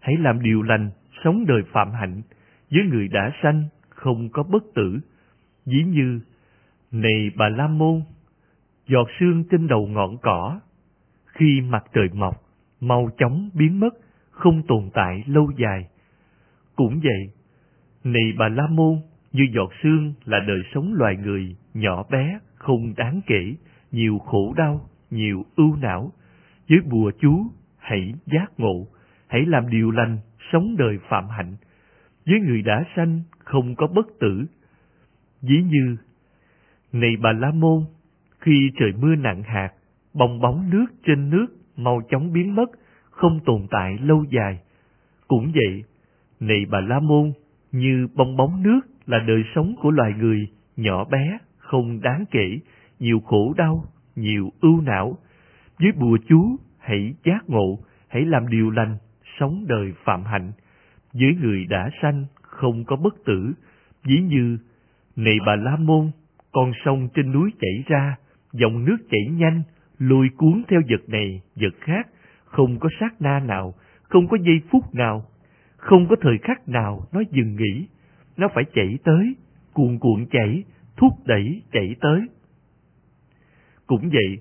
hãy làm điều lành, sống đời phạm hạnh. Với người đã sanh, không có bất tử. dĩ như, này bà La Môn, giọt sương trên đầu ngọn cỏ, khi mặt trời mọc, mau chóng biến mất, không tồn tại lâu dài. Cũng vậy, này bà La Môn, như giọt sương là đời sống loài người, nhỏ bé, không đáng kể, nhiều khổ đau, nhiều ưu não. Với bùa chú, hãy giác ngộ, hãy làm điều lành, sống đời phạm hạnh. Với người đã sanh, không có bất tử. Ví như, này bà La Môn, khi trời mưa nặng hạt, bong bóng nước trên nước mau chóng biến mất, không tồn tại lâu dài. Cũng vậy, này bà La Môn, như bong bóng nước là đời sống của loài người, nhỏ bé, không đáng kể, nhiều khổ đau, nhiều ưu não. Với bùa chú, hãy giác ngộ, hãy làm điều lành, sống đời phạm hạnh. Với người đã sanh, không có bất tử, ví như, này bà La Môn, con sông trên núi chảy ra, dòng nước chảy nhanh, lôi cuốn theo vật này, vật khác, không có sát na nào, không có giây phút nào, không có thời khắc nào nó dừng nghỉ, nó phải chảy tới, cuồn cuộn chảy, thúc đẩy chảy tới. Cũng vậy,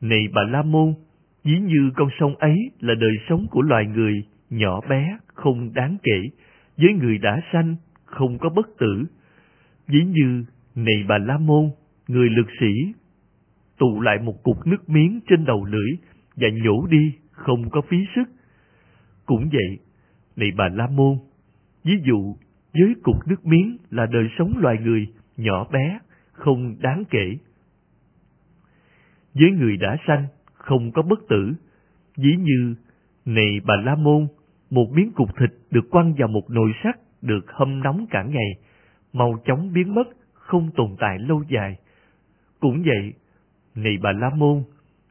này bà La Môn, ví như con sông ấy là đời sống của loài người, nhỏ bé, không đáng kể, với người đã sanh, không có bất tử. Ví như, này bà La Môn, người lực sĩ, tụ lại một cục nước miếng trên đầu lưỡi và nhổ đi, không có phí sức. Cũng vậy, này bà La Môn, ví dụ với cục nước miếng là đời sống loài người nhỏ bé, không đáng kể. Với người đã sanh, không có bất tử, ví như, này bà La Môn, một miếng cục thịt được quăng vào một nồi sắt được hâm nóng cả ngày, mau chóng biến mất, không tồn tại lâu dài. Cũng vậy, này bà La Môn,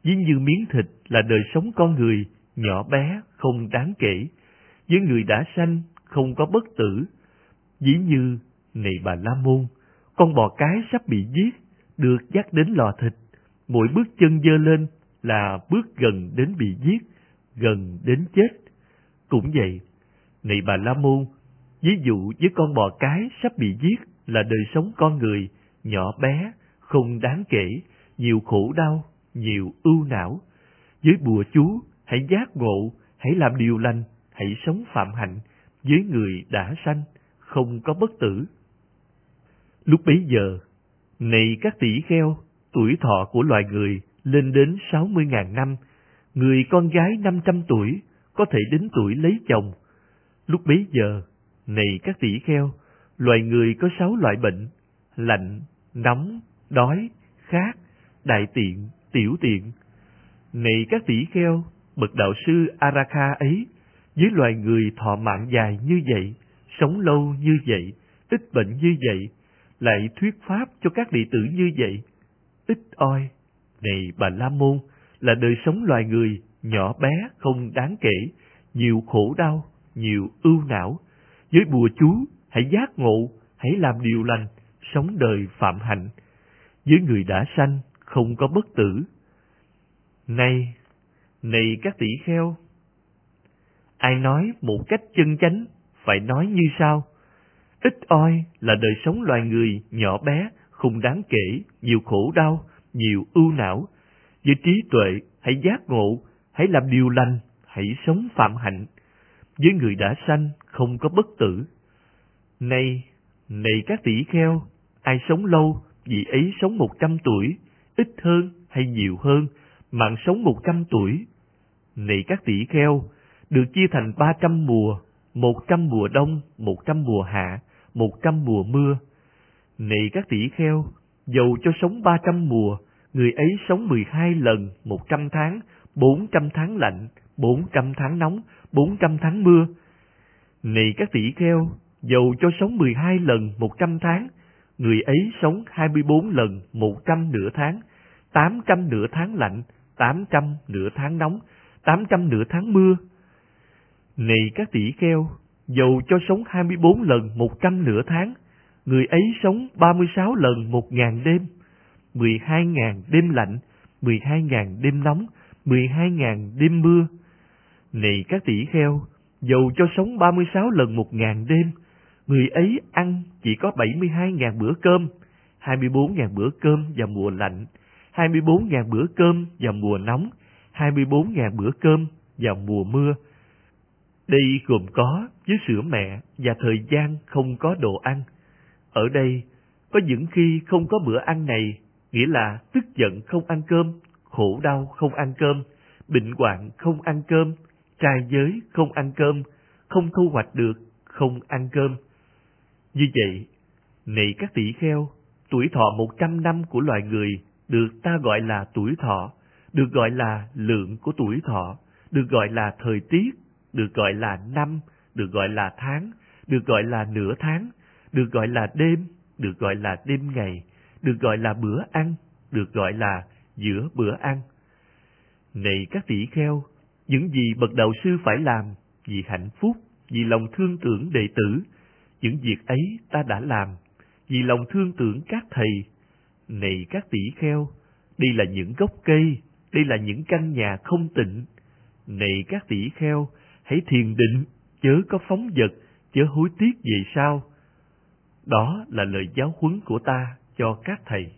ví như miếng thịt là đời sống con người, nhỏ bé, không đáng kể, với người đã sanh, không có bất tử. Ví như, này bà La Môn, con bò cái sắp bị giết, được dắt đến lò thịt, mỗi bước chân dơ lên là bước gần đến bị giết, gần đến chết. Cũng vậy, này bà La Môn, ví dụ với con bò cái sắp bị giết là đời sống con người, nhỏ bé, không đáng kể, nhiều khổ đau, nhiều ưu não. Với bùa chú, hãy giác ngộ, hãy làm điều lành, hãy sống phạm hạnh, với người đã sanh, không có bất tử. Lúc bấy giờ, này các tỷ kheo, tuổi thọ của loài người lên đến sáu mươi ngàn năm, người con gái năm trăm tuổi có thể đến tuổi lấy chồng. Lúc bấy giờ, này các tỷ kheo, loài người có sáu loại bệnh, lạnh, nóng, đói, khát, đại tiện, tiểu tiện. Này các tỷ kheo, bậc đạo sư Araka ấy, với loài người thọ mạng dài như vậy, sống lâu như vậy, ít bệnh như vậy, lại thuyết pháp cho các đệ tử như vậy. Ít oi, này bà La Môn, là đời sống loài người, nhỏ bé, không đáng kể, nhiều khổ đau, nhiều ưu não. Với bùa chú, hãy giác ngộ, hãy làm điều lành, sống đời phạm hạnh. Với người đã sanh, không có bất tử. Này, này các tỷ kheo, ai nói một cách chân chánh phải nói như sau. ít oi là đời sống loài người nhỏ bé, không đáng kể, nhiều khổ đau, nhiều ưu não. Với trí tuệ, hãy giác ngộ, hãy làm điều lành, hãy sống phạm hạnh. Với người đã sanh, không có bất tử. Này, này các tỷ kheo, ai sống lâu, vì ấy sống một trăm tuổi, ít hơn hay nhiều hơn, mạng sống một trăm tuổi. Này các tỷ kheo, được chia thành ba trăm mùa, một trăm mùa đông, một trăm mùa hạ, một trăm mùa mưa. Này các tỷ kheo, dầu cho sống ba trăm mùa, người ấy sống mười hai lần một trăm tháng, bốn trăm tháng lạnh, bốn trăm tháng nóng, bốn trăm tháng mưa. Này các tỷ kheo, dầu cho sống mười hai lần một trăm tháng, người ấy sống hai mươi bốn lần một trăm nửa tháng, tám trăm nửa tháng lạnh, tám trăm nửa tháng nóng, tám trăm nửa tháng mưa. Này các tỷ kheo, dầu cho sống hai mươi bốn lần một trăm nửa tháng, người ấy sống ba mươi sáu lần một ngàn đêm, mười hai ngàn đêm lạnh, mười hai ngàn đêm nóng, mười hai ngàn đêm mưa. Này các tỷ kheo, dầu cho sống ba mươi sáu lần một ngàn đêm, người ấy ăn chỉ có bảy mươi hai ngàn bữa cơm, hai mươi bốn ngàn bữa cơm vào mùa lạnh, hai mươi bốn ngàn bữa cơm vào mùa nóng, hai mươi bốn ngàn bữa cơm vào mùa mưa. Đây gồm có với sữa mẹ và thời gian không có đồ ăn. Ở đây, có những khi không có bữa ăn này, nghĩa là tức giận không ăn cơm, khổ đau không ăn cơm, bệnh hoạn không ăn cơm, trai giới không ăn cơm, không thu hoạch được, không ăn cơm. Như vậy, này các tỷ kheo, tuổi thọ một trăm năm của loài người được ta gọi là tuổi thọ, được gọi là lượng của tuổi thọ, được gọi là thời tiết, được gọi là năm, được gọi là tháng, được gọi là nửa tháng, được gọi là đêm, được gọi là đêm ngày, được gọi là bữa ăn, được gọi là giữa bữa ăn. Này các tỷ kheo, những gì bậc đạo sư phải làm vì hạnh phúc, vì lòng thương tưởng đệ tử, những việc ấy ta đã làm, vì lòng thương tưởng các thầy. Này các tỷ kheo, đây là những gốc cây, đây là những căn nhà không tịnh. Này các tỷ kheo, hãy thiền định, chớ có phóng vật, chớ hối tiếc về sau. Đó là lời giáo huấn của ta cho các thầy.